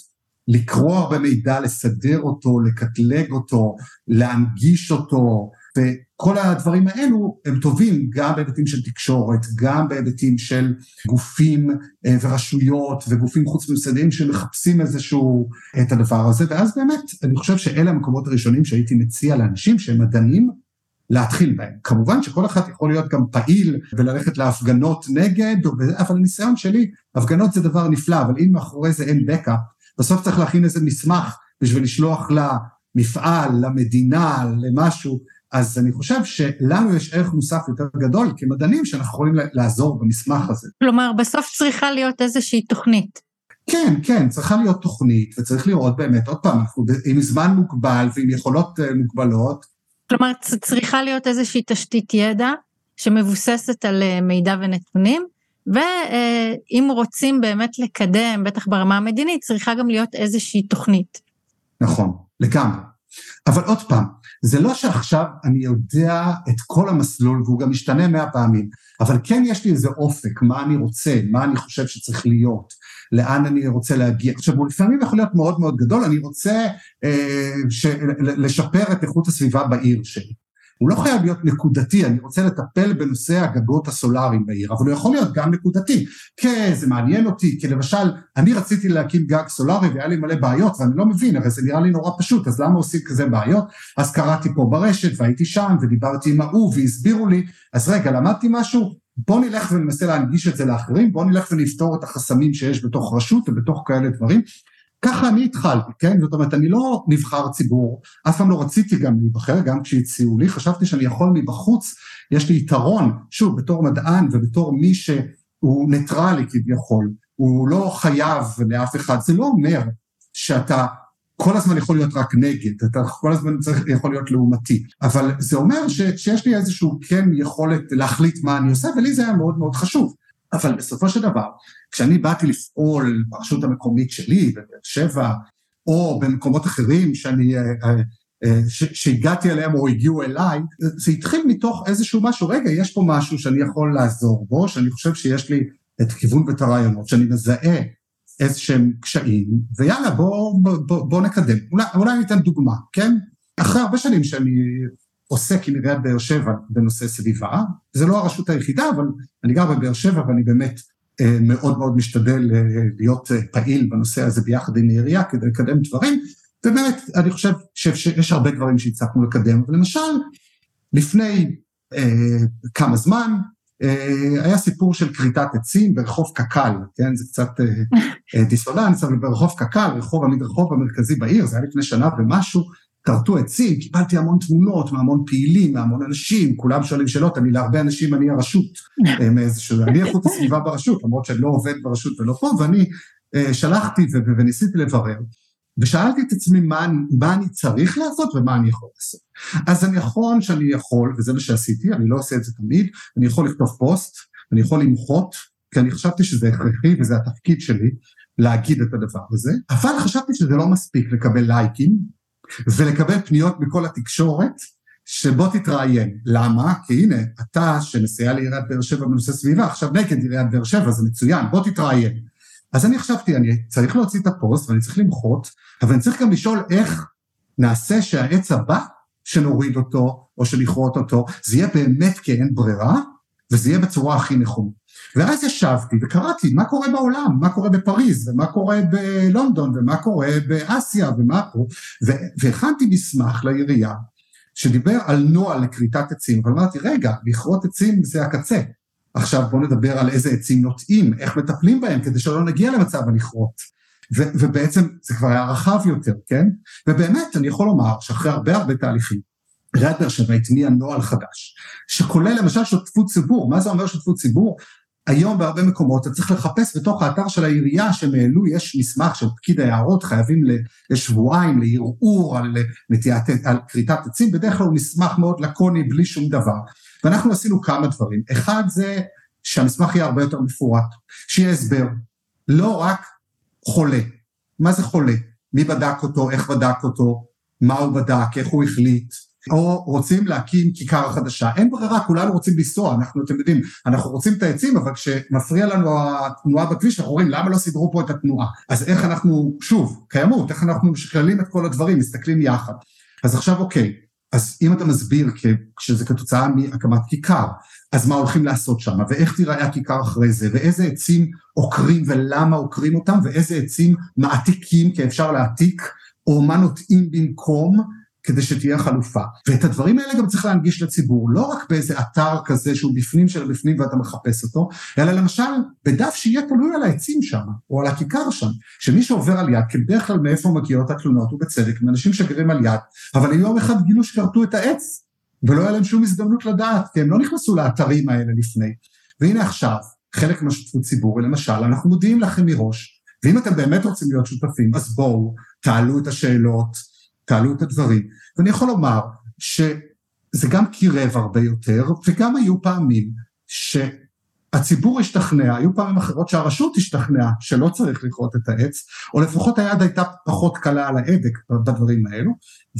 לקרוא הרבה מידע, לסדר אותו, לקטלג אותו, להנגיש אותו, וכל הדברים האלו הם טובים גם בהיבטים של תקשורת, גם בהיבטים של גופים אה, ורשויות וגופים חוץ-ממסדיים שמחפשים איזשהו את הדבר הזה, ואז באמת, אני חושב שאלה המקומות הראשונים שהייתי מציע לאנשים שהם מדענים, להתחיל בהם. כמובן שכל אחד יכול להיות גם פעיל וללכת להפגנות נגד, אבל הניסיון שלי, הפגנות זה דבר נפלא, אבל אם מאחורי זה אין בקע, בסוף צריך להכין איזה מסמך בשביל לשלוח למפעל, למדינה, למשהו, אז אני חושב שלנו יש ערך מוסף יותר גדול כמדענים שאנחנו יכולים לעזור במסמך הזה. כלומר, בסוף צריכה להיות איזושהי תוכנית. כן, כן, צריכה להיות תוכנית, וצריך לראות באמת, עוד פעם, אנחנו עם זמן מוגבל ועם יכולות אה, מוגבלות. כלומר, צריכה להיות איזושהי תשתית ידע שמבוססת על אה, מידע ונתונים, ואם רוצים באמת לקדם, בטח ברמה המדינית, צריכה גם להיות איזושהי תוכנית. נכון, לגמרי. אבל עוד פעם, זה לא שעכשיו אני יודע את כל המסלול, והוא גם משתנה מאה פעמים, אבל כן יש לי איזה אופק, מה אני רוצה, מה אני חושב שצריך להיות, לאן אני רוצה להגיע. עכשיו, הוא לפעמים יכול להיות מאוד מאוד גדול, אני רוצה אה, ש, לשפר את איכות הסביבה בעיר שלי. הוא לא חייב להיות נקודתי, אני רוצה לטפל בנושא הגגות הסולאריים בעיר, אבל הוא יכול להיות גם נקודתי, כי זה מעניין אותי, כי למשל, אני רציתי להקים גג סולארי והיה לי מלא בעיות, ואני לא מבין, הרי זה נראה לי נורא פשוט, אז למה עושים כזה בעיות? אז קראתי פה ברשת והייתי שם ודיברתי עם ההוא והסבירו לי, אז רגע, למדתי משהו? בוא נלך וננסה להנגיש את זה לאחרים, בוא נלך ונפתור את החסמים שיש בתוך רשות ובתוך כאלה דברים, ככה אני התחלתי, כן? זאת אומרת, אני לא נבחר ציבור, אף פעם לא רציתי גם להיבחר, גם כשהציעו לי, חשבתי שאני יכול מבחוץ, יש לי יתרון, שוב, בתור מדען ובתור מי שהוא ניטרלי כביכול, הוא לא חייב לאף אחד, זה לא אומר שאתה כל הזמן יכול להיות רק נגד, אתה כל הזמן צריך, יכול להיות לעומתי, אבל זה אומר ש, שיש לי איזשהו כן יכולת להחליט מה אני עושה, ולי זה היה מאוד מאוד חשוב. אבל בסופו של דבר, כשאני באתי לפעול ברשות המקומית שלי, בבאר שבע, או במקומות אחרים שאני אה, אה, שהגעתי אליהם או הגיעו אליי, זה התחיל מתוך איזשהו משהו, רגע, יש פה משהו שאני יכול לעזור בו, שאני חושב שיש לי את כיוון ואת הרעיונות, שאני מזהה איזה שהם קשיים, ויאללה, בוא, בוא, בוא, בוא נקדם. אולי, אולי אני אתן דוגמה, כן? אחרי הרבה שנים שאני עוסק עם עיריית באר שבע בנושא סביבה, זה לא הרשות היחידה, אבל אני גר בבאר שבע ואני באמת אה, מאוד מאוד משתדל אה, להיות אה, פעיל בנושא הזה ביחד עם העירייה כדי לקדם דברים, ובאמת אני חושב שיש הרבה דברים שהצלחנו לקדם, למשל לפני אה, כמה זמן אה, היה סיפור של כריתת עצים ברחוב קק"ל, כן, זה קצת אה, דיסוננס, אבל ברחוב קק"ל, רחוב המדרחוב המרכזי בעיר, זה היה לפני שנה ומשהו, כרתו עצים, קיבלתי המון תמונות מהמון פעילים, מהמון אנשים, כולם שואלים שאלות, אני להרבה אנשים, אני הרשות, מאיזשהו, אני איכות הסביבה ברשות, למרות שאני לא עובד ברשות ולא פה, ואני שלחתי וניסיתי לברר. ושאלתי את עצמי מה, מה אני צריך לעשות ומה אני יכול לעשות. אז אני נכון שאני יכול, וזה מה שעשיתי, אני לא עושה את זה תמיד, אני יכול לכתוב פוסט, אני יכול למחות, כי אני חשבתי שזה הכרחי וזה התפקיד שלי להגיד את הדבר הזה, אבל חשבתי שזה לא מספיק לקבל לייקים ולקבל פניות מכל התקשורת, שבוא תתראיין. למה? כי הנה, אתה שמסייע לעיריית באר שבע בנושא סביבה, עכשיו נגד עיריית באר שבע, זה מצוין, בוא תתראיין. אז אני חשבתי, אני צריך להוציא את הפוסט ואני צריך למחות, אבל אני צריך גם לשאול איך נעשה שהעץ הבא שנוריד אותו או שנכרות אותו, זה יהיה באמת כי אין ברירה, וזה יהיה בצורה הכי נכונה. ואז ישבתי וקראתי מה קורה בעולם, מה קורה בפריז, ומה קורה בלונדון, ומה קורה באסיה, ומה פה, והכנתי מסמך לעירייה, שדיבר על נוהל לכריתת עצים, אבל אמרתי, רגע, לכרות עצים זה הקצה. עכשיו בואו נדבר על איזה עצים נוטעים, איך מטפלים בהם, כדי שלא נגיע למצב הלכרות. ובעצם זה כבר היה רחב יותר, כן? ובאמת, אני יכול לומר שאחרי הרבה הרבה תהליכים, עיריית באר שבע הטמיעה נוהל חדש, שכולל למשל שותפות ציבור. מה זה אומר שותפות ציבור? היום בהרבה מקומות אתה צריך לחפש בתוך האתר של העירייה שהם העלו, יש מסמך של פקיד היערות, חייבים לשבועיים לערעור על על כריתת עצים, בדרך כלל הוא מסמך מאוד לקוני בלי שום דבר. ואנחנו עשינו כמה דברים. אחד זה שהמסמך יהיה הרבה יותר מפורט, שיהיה הסבר, לא רק חולה. מה זה חולה? מי בדק אותו, איך בדק אותו, מה הוא בדק, איך הוא החליט, או רוצים להקים כיכר חדשה. אין ברירה, כולנו רוצים לנסוע, אנחנו, אתם יודעים, אנחנו רוצים את העצים, אבל כשמפריע לנו התנועה בכביש, אנחנו אומרים, למה לא סידרו פה את התנועה? אז איך אנחנו, שוב, קיימות, איך אנחנו משקללים את כל הדברים, מסתכלים יחד. אז עכשיו אוקיי, אז אם אתה מסביר שזה כתוצאה מהקמת כיכר, אז מה הולכים לעשות שם, ואיך תיראה הכיכר אחרי זה, ואיזה עצים עוקרים ולמה עוקרים אותם, ואיזה עצים מעתיקים, כי אפשר להעתיק, או מה נוטעים במקום, כדי שתהיה חלופה. ואת הדברים האלה גם צריך להנגיש לציבור, לא רק באיזה אתר כזה שהוא בפנים של בפנים ואתה מחפש אותו, אלא למשל בדף שיהיה תלוי על העצים שם, או על הכיכר שם, שמי שעובר על יד, כי בדרך כלל מאיפה מגיעות התלונות, ובצדק, מאנשים שגרים על יד, אבל יום אחד גילו שכרתו את העץ, ולא היה להם שום הזדמנות לדעת, כי הם לא נכנסו לאתרים האלה לפני. והנה עכשיו, חלק מהשותפות ציבור, למשל, אנחנו מודיעים לכם מראש, ואם אתם באמת רוצים להיות שותפים, אז בואו, תעלו את השאלות, תעלו את הדברים. ואני יכול לומר שזה גם קירב הרבה יותר, וגם היו פעמים שהציבור השתכנע, היו פעמים אחרות שהרשות השתכנעה שלא צריך לכרות את העץ, או לפחות היד הייתה פחות קלה על ההדק בדברים האלו,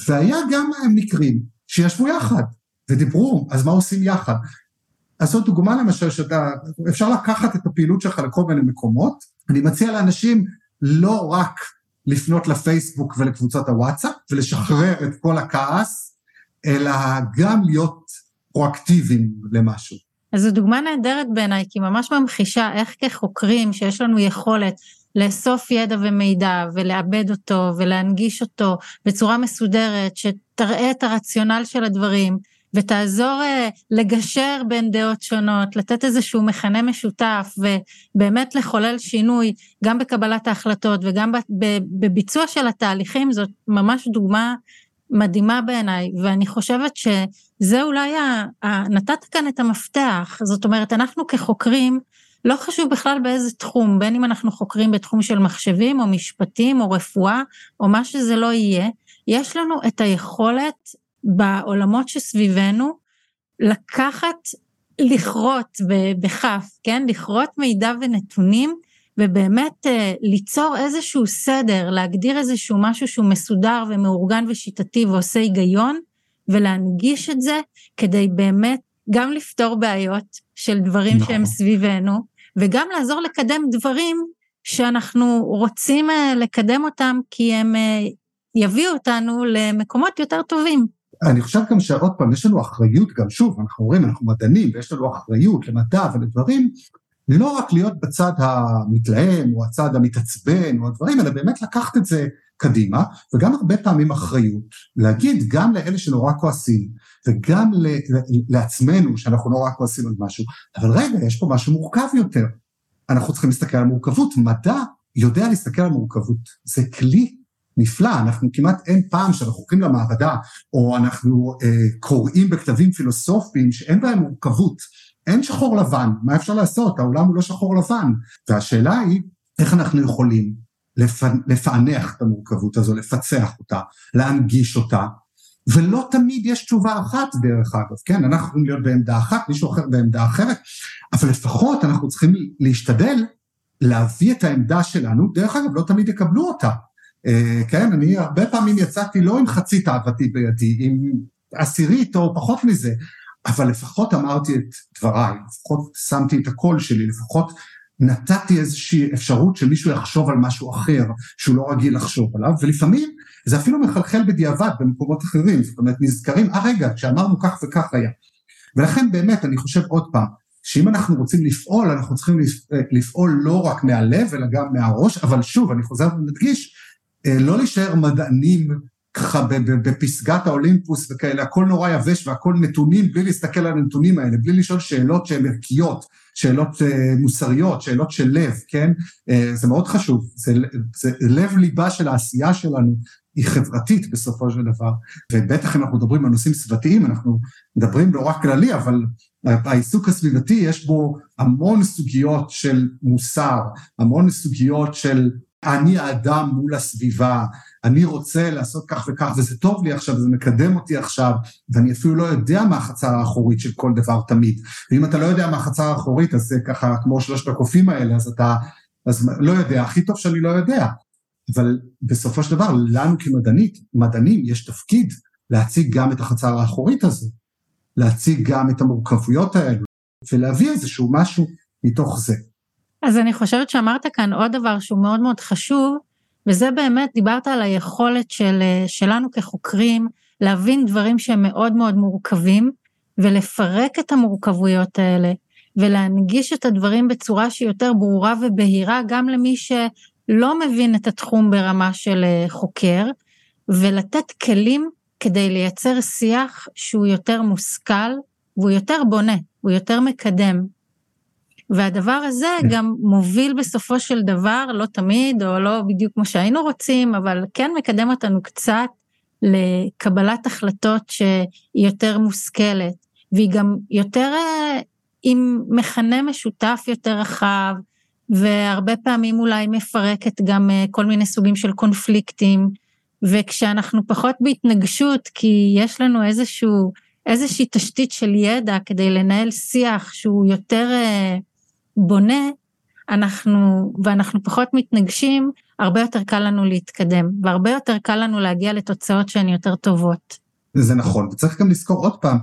והיה גם מקרים שישבו יחד ודיברו, אז מה עושים יחד? אז זאת דוגמה למשל שאתה, אפשר לקחת את הפעילות שלך לכל מיני מקומות, אני מציע לאנשים לא רק לפנות לפייסבוק ולקבוצות הוואטסאפ ולשחרר את כל הכעס, אלא גם להיות פרואקטיביים למשהו. אז זו דוגמה נהדרת בעיניי, כי ממש ממחישה איך כחוקרים שיש לנו יכולת לאסוף ידע ומידע ולעבד אותו ולהנגיש אותו בצורה מסודרת, שתראה את הרציונל של הדברים, ותעזור uh, לגשר בין דעות שונות, לתת איזשהו מכנה משותף ובאמת לחולל שינוי גם בקבלת ההחלטות וגם בביצוע של התהליכים, זאת ממש דוגמה מדהימה בעיניי, ואני חושבת שזה אולי, ה, ה, נתת כאן את המפתח, זאת אומרת אנחנו כחוקרים, לא חשוב בכלל באיזה תחום, בין אם אנחנו חוקרים בתחום של מחשבים או משפטים או רפואה או מה שזה לא יהיה, יש לנו את היכולת בעולמות שסביבנו, לקחת, לכרות בכף, כן? לכרות מידע ונתונים ובאמת אה, ליצור איזשהו סדר, להגדיר איזשהו משהו שהוא מסודר ומאורגן ושיטתי ועושה היגיון, ולהנגיש את זה כדי באמת גם לפתור בעיות של דברים נכון. שהם סביבנו, וגם לעזור לקדם דברים שאנחנו רוצים אה, לקדם אותם כי הם אה, יביאו אותנו למקומות יותר טובים. אני חושב גם שעוד פעם, יש לנו אחריות גם, שוב, אנחנו אומרים, אנחנו מדענים, ויש לנו אחריות למדע ולדברים, לא רק להיות בצד המתלהם, או הצד המתעצבן, או הדברים, אלא באמת לקחת את זה קדימה, וגם הרבה פעמים אחריות, להגיד גם לאלה שנורא כועסים, וגם לעצמנו שאנחנו נורא כועסים על משהו, אבל רגע, יש פה משהו מורכב יותר. אנחנו צריכים להסתכל על מורכבות, מדע יודע להסתכל על מורכבות, זה כלי נפלא, אנחנו כמעט אין פעם שאנחנו הולכים למעבדה, או אנחנו אה, קוראים בכתבים פילוסופיים שאין בהם מורכבות, אין שחור לבן, מה אפשר לעשות? העולם הוא לא שחור לבן. והשאלה היא, איך אנחנו יכולים לפ... לפענח את המורכבות הזו, לפצח אותה, להנגיש אותה, ולא תמיד יש תשובה אחת דרך אגב, כן? אנחנו יכולים להיות בעמדה אחת, מישהו אחר בעמדה אחרת, אבל לפחות אנחנו צריכים להשתדל להביא את העמדה שלנו, דרך אגב, לא תמיד יקבלו אותה. אה, כן, אני הרבה פעמים יצאתי לא עם חצי תאוותי בידי, עם עשירית או פחות מזה, אבל לפחות אמרתי את דבריי, לפחות שמתי את הקול שלי, לפחות נתתי איזושהי אפשרות שמישהו יחשוב על משהו אחר שהוא לא רגיל לחשוב עליו, ולפעמים זה אפילו מחלחל בדיעבד במקומות אחרים, זאת אומרת נזכרים, אה רגע, כשאמרנו כך וכך היה. ולכן באמת אני חושב עוד פעם, שאם אנחנו רוצים לפעול, אנחנו צריכים לפעול לא רק מהלב אלא גם מהראש, אבל שוב, אני חוזר ומדגיש, אה, לא להישאר מדענים ככה בפסגת האולימפוס וכאלה, הכל נורא יבש והכל נתונים, בלי להסתכל על הנתונים האלה, בלי לשאול שאלות שהן ערכיות, שאלות אה, מוסריות, שאלות של לב, כן? אה, זה מאוד חשוב, זה, זה לב ליבה של העשייה שלנו, היא חברתית בסופו של דבר, ובטח אם אנחנו מדברים על נושאים סביבתיים, אנחנו מדברים לא רק כללי, אבל העיסוק הסביבתי יש בו המון סוגיות של מוסר, המון סוגיות של אני האדם מול הסביבה, אני רוצה לעשות כך וכך, וזה טוב לי עכשיו, זה מקדם אותי עכשיו, ואני אפילו לא יודע מה החצר האחורית של כל דבר תמיד. ואם אתה לא יודע מה החצר האחורית, אז זה ככה כמו שלושת הקופים האלה, אז אתה אז לא יודע, הכי טוב שאני לא יודע. אבל בסופו של דבר, לנו כמדענית, מדענים, יש תפקיד להציג גם את החצר האחורית הזו, להציג גם את המורכבויות האלו, ולהביא איזשהו משהו מתוך זה. אז אני חושבת שאמרת כאן עוד דבר שהוא מאוד מאוד חשוב, וזה באמת, דיברת על היכולת של, שלנו כחוקרים להבין דברים שהם מאוד מאוד מורכבים, ולפרק את המורכבויות האלה, ולהנגיש את הדברים בצורה שהיא יותר ברורה ובהירה גם למי שלא מבין את התחום ברמה של חוקר, ולתת כלים כדי לייצר שיח שהוא יותר מושכל והוא יותר בונה, הוא יותר מקדם. והדבר הזה כן. גם מוביל בסופו של דבר, לא תמיד, או לא בדיוק כמו שהיינו רוצים, אבל כן מקדם אותנו קצת לקבלת החלטות שהיא יותר מושכלת, והיא גם יותר אה, עם מכנה משותף יותר רחב, והרבה פעמים אולי מפרקת גם אה, כל מיני סוגים של קונפליקטים, וכשאנחנו פחות בהתנגשות, כי יש לנו איזשהו, איזושהי תשתית של ידע כדי לנהל שיח שהוא יותר אה, בונה, אנחנו, ואנחנו פחות מתנגשים, הרבה יותר קל לנו להתקדם, והרבה יותר קל לנו להגיע לתוצאות שהן יותר טובות. זה נכון, וצריך גם לזכור עוד פעם,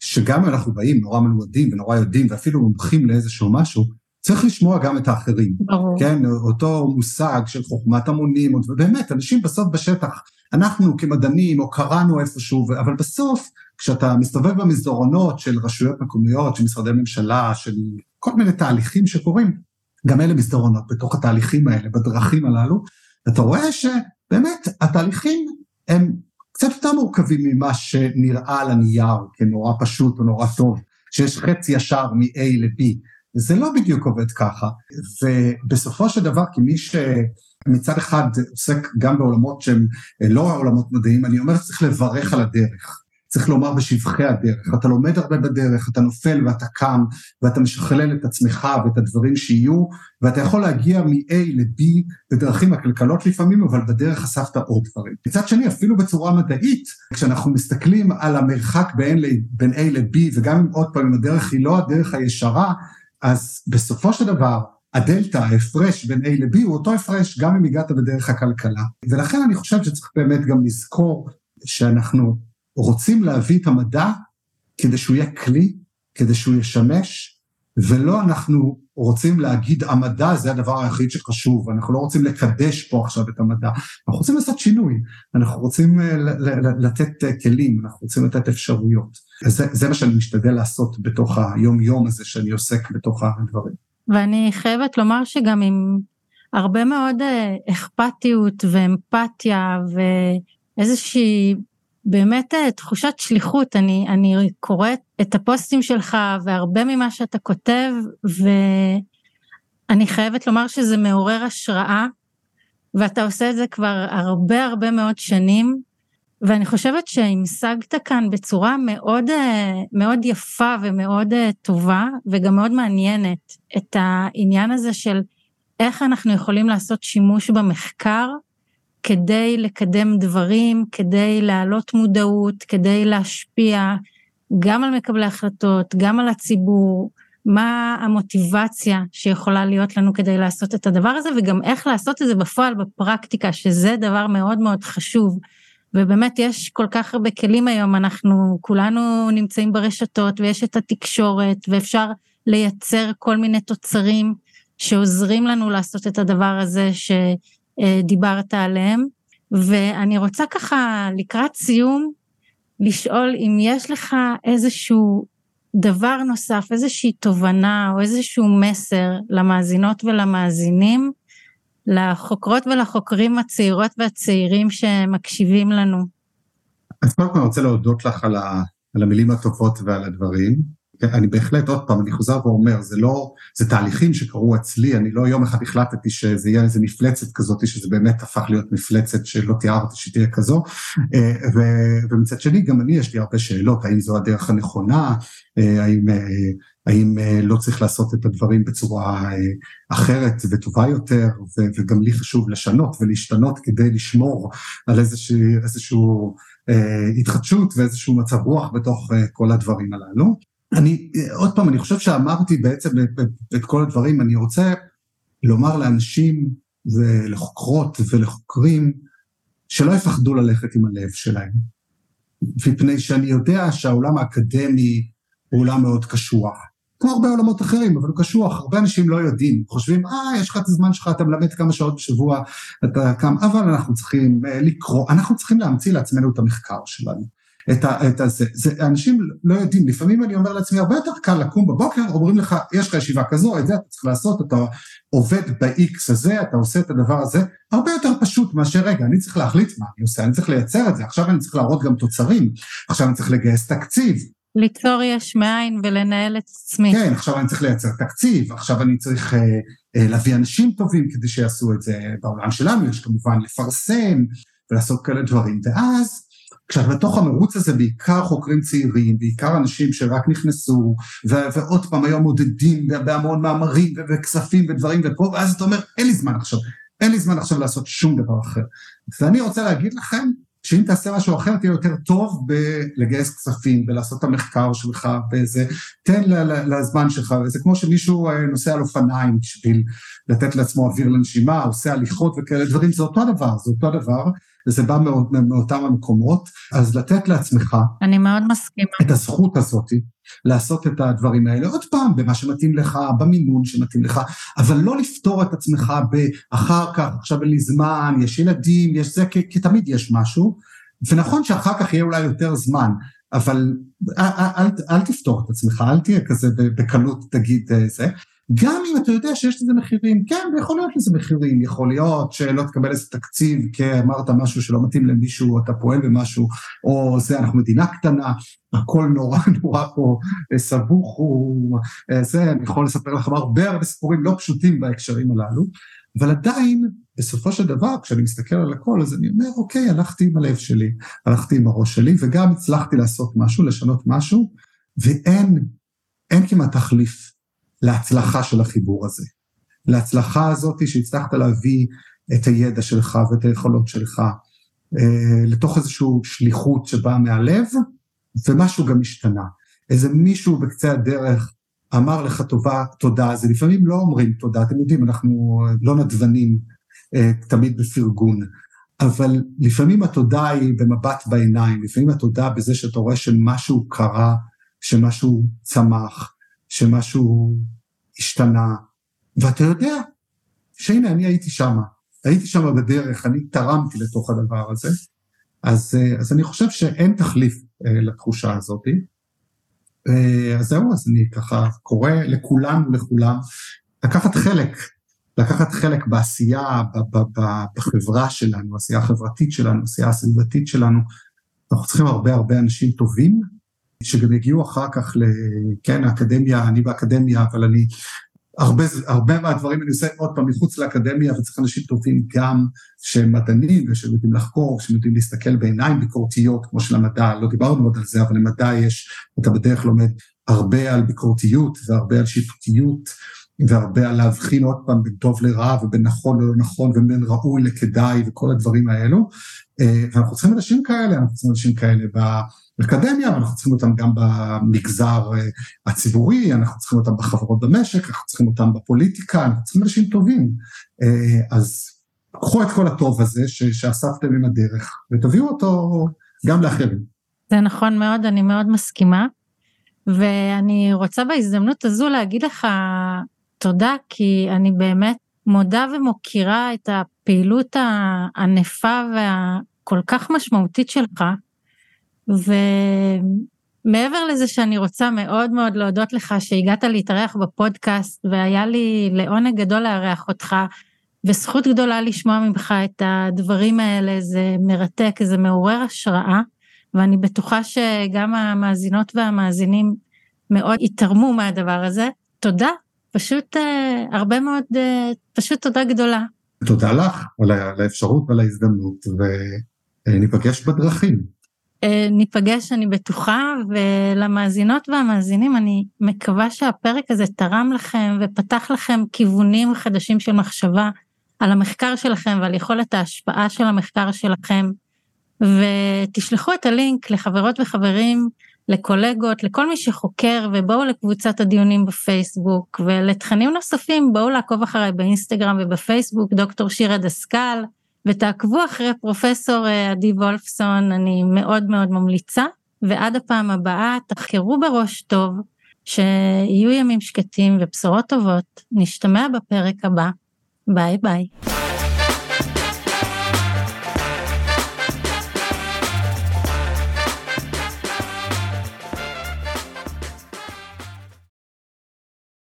שגם אם אנחנו באים נורא מלומדים ונורא יודעים, ואפילו מומחים לאיזשהו משהו, צריך לשמוע גם את האחרים. ברור. כן, אותו מושג של חוכמת המונים, ובאמת, אנשים בסוף בשטח, אנחנו כמדענים, או קראנו איפשהו, אבל בסוף, כשאתה מסתובב במסדרונות של רשויות מקומיות, של משרדי ממשלה, של כל מיני תהליכים שקורים, גם אלה מסדרונות בתוך התהליכים האלה, בדרכים הללו, אתה רואה שבאמת התהליכים הם קצת יותר מורכבים ממה שנראה על הנייר כנורא פשוט או נורא טוב, שיש חץ ישר מ-A ל-B, זה לא בדיוק עובד ככה, ובסופו של דבר כמי שמצד אחד עוסק גם בעולמות שהם לא עולמות מדעיים, אני אומר שצריך לברך על הדרך. צריך לומר בשבחי הדרך. אתה לומד הרבה בדרך, אתה נופל ואתה קם, ואתה משכלל את עצמך ואת הדברים שיהיו, ואתה יכול להגיע מ-A ל-B בדרכים עקלקלות לפעמים, אבל בדרך אספת עוד דברים. מצד שני, אפילו בצורה מדעית, כשאנחנו מסתכלים על המרחק בין, בין A ל-B, וגם אם עוד פעם, הדרך היא לא הדרך הישרה, אז בסופו של דבר, הדלתא, ההפרש בין A ל-B הוא אותו הפרש גם אם הגעת בדרך הכלכלה. ולכן אני חושב שצריך באמת גם לזכור שאנחנו רוצים להביא את המדע כדי שהוא יהיה כלי, כדי שהוא ישמש, ולא אנחנו רוצים להגיד המדע זה הדבר היחיד שחשוב, אנחנו לא רוצים לקדש פה עכשיו את המדע, אנחנו רוצים לעשות שינוי, אנחנו רוצים אה, לתת אה, כלים, אנחנו רוצים לתת אפשרויות. זה, זה מה שאני משתדל לעשות בתוך היום יום הזה שאני עוסק בתוך הדברים. ואני חייבת לומר שגם עם הרבה מאוד אה, אכפתיות ואמפתיה ואיזושהי באמת אה, תחושת שליחות, אני, אני קוראת את הפוסטים שלך והרבה ממה שאתה כותב, ואני חייבת לומר שזה מעורר השראה, ואתה עושה את זה כבר הרבה הרבה מאוד שנים, ואני חושבת שהמשגת כאן בצורה מאוד, אה, מאוד יפה ומאוד אה, טובה, וגם מאוד מעניינת, את העניין הזה של איך אנחנו יכולים לעשות שימוש במחקר, כדי לקדם דברים, כדי להעלות מודעות, כדי להשפיע גם על מקבלי החלטות, גם על הציבור, מה המוטיבציה שיכולה להיות לנו כדי לעשות את הדבר הזה, וגם איך לעשות את זה בפועל, בפרקטיקה, שזה דבר מאוד מאוד חשוב. ובאמת יש כל כך הרבה כלים היום, אנחנו כולנו נמצאים ברשתות ויש את התקשורת ואפשר לייצר כל מיני תוצרים שעוזרים לנו לעשות את הדבר הזה, ש... אה, דיברת עליהם, ואני רוצה ככה לקראת סיום לשאול אם יש לך איזשהו דבר נוסף, איזושהי תובנה או איזשהו מסר למאזינות ולמאזינים, לחוקרות ולחוקרים הצעירות והצעירים שמקשיבים לנו. אז קודם כל אני רוצה להודות לך על, ה, על המילים הטובות ועל הדברים. אני בהחלט, עוד פעם, אני חוזר ואומר, זה לא, זה תהליכים שקרו אצלי, אני לא יום אחד החלטתי שזה יהיה איזה מפלצת כזאת, שזה באמת הפך להיות מפלצת שלא תיארתי שתהיה כזו, אה, ו, ומצד שני, גם אני, יש לי הרבה שאלות, האם זו הדרך הנכונה, אה, האם, אה, האם לא צריך לעשות את הדברים בצורה אחרת וטובה יותר, וגם לי חשוב לשנות ולהשתנות כדי לשמור על איזשהו, איזשהו התחדשות ואיזשהו מצב רוח בתוך כל הדברים הללו. אני, עוד פעם, אני חושב שאמרתי בעצם את, כל הדברים, אני רוצה לומר לאנשים ולחוקרות ולחוקרים שלא יפחדו ללכת עם הלב שלהם. מפני שאני יודע שהעולם האקדמי הוא עולם מאוד קשוח. כמו הרבה עולמות אחרים, אבל הוא קשוח, הרבה אנשים לא יודעים, חושבים, אה, יש לך את הזמן שלך, אתה מלמד כמה שעות בשבוע, אתה קם, אבל אנחנו צריכים אה, לקרוא, אנחנו צריכים להמציא לעצמנו את המחקר שלנו. את, ה, את הזה. זה, אנשים לא יודעים, לפעמים אני אומר לעצמי, הרבה יותר קל לקום בבוקר, אומרים לך, יש לך ישיבה כזו, את זה אתה צריך לעשות, אתה עובד ב-X הזה, אתה עושה את הדבר הזה, הרבה יותר פשוט מאשר, רגע, אני צריך להחליט מה אני עושה, אני צריך לייצר את זה, עכשיו אני צריך להראות גם תוצרים, עכשיו אני צריך לגייס תקציב. ליצור יש מאין ולנהל את עצמי. כן, עכשיו אני צריך לייצר תקציב, עכשיו אני צריך אה, אה, להביא אנשים טובים כדי שיעשו את זה בעולם שלנו, יש כמובן לפרסם ולעשות כאלה דברים, ואז כשאת בתוך המרוץ הזה בעיקר חוקרים צעירים, בעיקר אנשים שרק נכנסו, ו- ועוד פעם היום מודדים בהמון מאמרים וכספים ודברים ופה, ואז אתה אומר, אין לי זמן עכשיו, אין לי זמן עכשיו לעשות שום דבר אחר. ואני רוצה להגיד לכם, שאם תעשה משהו אחר תהיה יותר טוב בלגייס כספים ולעשות את המחקר שלך וזה, תן לזמן שלך, וזה כמו שמישהו אה, נוסע על אופניים בשביל לתת לעצמו אוויר לנשימה, עושה הליכות וכאלה דברים, זה אותו דבר, זה אותו דבר, וזה בא מאותם המקומות, אז לתת לעצמך... אני מאוד מסכימה. את הזכות הזאת לעשות את הדברים האלה, עוד פעם, במה שמתאים לך, במינון שמתאים לך, אבל לא לפתור את עצמך באחר כך, עכשיו אין לי זמן, יש ילדים, יש זה, כי, כי תמיד יש משהו, ונכון שאחר כך יהיה אולי יותר זמן, אבל אל, אל, אל, אל תפתור את עצמך, אל תהיה כזה בקלות תגיד אה, זה, גם אם אתה יודע שיש לזה מחירים, כן, יכול להיות לזה מחירים, יכול להיות שלא תקבל איזה תקציב כי אמרת משהו שלא מתאים למישהו, אתה פועל במשהו, או זה, אנחנו מדינה קטנה, הכל נורא נורא פה סבוך, הוא זה, אני יכול לספר לכם הרבה הרבה סיפורים לא פשוטים בהקשרים הללו, אבל עדיין, בסופו של דבר, כשאני מסתכל על הכל, אז אני אומר, אוקיי, הלכתי עם הלב שלי, הלכתי עם הראש שלי, וגם הצלחתי לעשות משהו, לשנות משהו, ואין, אין כמעט תחליף להצלחה של החיבור הזה. להצלחה הזאת שהצלחת להביא את הידע שלך ואת היכולות שלך אה, לתוך איזושהי שליחות שבאה מהלב, ומשהו גם השתנה. איזה מישהו בקצה הדרך אמר לך טובה, תודה, זה לפעמים לא אומרים תודה, אתם יודעים, אנחנו לא נדבנים אה, תמיד בפרגון, אבל לפעמים התודה היא במבט בעיניים, לפעמים התודה בזה שאתה רואה שמשהו קרה, שמשהו צמח, שמשהו השתנה, ואתה יודע שהנה אני הייתי שם, הייתי שם בדרך, אני תרמתי לתוך הדבר הזה, אז, אה, אז אני חושב שאין תחליף אה, לתחושה הזאת. אה, אז זהו, אז אני ככה קורא לכולם ולכולם לקחת חלק, לקחת חלק בעשייה, ב- ב- ב- בחברה שלנו, עשייה החברתית שלנו, עשייה הסביבתית שלנו. אנחנו צריכים הרבה הרבה אנשים טובים, שגם יגיעו אחר כך, ל... כן, האקדמיה, אני באקדמיה, אבל אני הרבה, הרבה מהדברים אני עושה עוד פעם מחוץ לאקדמיה, וצריך אנשים טובים גם שהם מדענים ושהם יודעים לחקור, שהם יודעים להסתכל בעיניים ביקורתיות, כמו של המדע, לא דיברנו עוד על זה, אבל למדע יש, אתה בדרך לומד הרבה על ביקורתיות והרבה על שיפוטיות, והרבה על להבחין עוד פעם בין טוב לרע ובין נכון ללא נכון ובין ראוי לכדאי וכל הדברים האלו. אה, ואנחנו צריכים אנשים כאלה, אנחנו צריכים אנשים כאלה באקדמיה, ואנחנו צריכים אותם גם במגזר אה, הציבורי, אנחנו צריכים אותם בחברות במשק, אנחנו צריכים אותם בפוליטיקה, אנחנו צריכים אנשים טובים. אה, אז קחו את כל הטוב הזה שאספתם עם הדרך ותביאו אותו גם לאחרים. זה נכון מאוד, אני מאוד מסכימה. ואני רוצה בהזדמנות הזו להגיד לך תודה, כי אני באמת מודה ומוקירה את הפעילות הענפה והכל כך משמעותית שלך. ומעבר לזה שאני רוצה מאוד מאוד להודות לך שהגעת להתארח בפודקאסט, והיה לי לעונג גדול לארח אותך, וזכות גדולה לשמוע ממך את הדברים האלה, זה מרתק, זה מעורר השראה, ואני בטוחה שגם המאזינות והמאזינים מאוד יתרמו מהדבר הזה. תודה פשוט אה, הרבה מאוד, אה, פשוט תודה גדולה. תודה לך על האפשרות ועל ההזדמנות, וניפגש בדרכים. ניפגש, אני בטוחה, ולמאזינות והמאזינים, אני מקווה שהפרק הזה תרם לכם ופתח לכם כיוונים חדשים של מחשבה על המחקר שלכם ועל יכולת ההשפעה של המחקר שלכם, ותשלחו את הלינק לחברות וחברים לקולגות, לכל מי שחוקר, ובואו לקבוצת הדיונים בפייסבוק, ולתכנים נוספים בואו לעקוב אחריי באינסטגרם ובפייסבוק, דוקטור שירה דסקל, ותעקבו אחרי פרופסור אה, עדי וולפסון, אני מאוד מאוד ממליצה, ועד הפעם הבאה תחקרו בראש טוב, שיהיו ימים שקטים ובשורות טובות, נשתמע בפרק הבא, ביי ביי.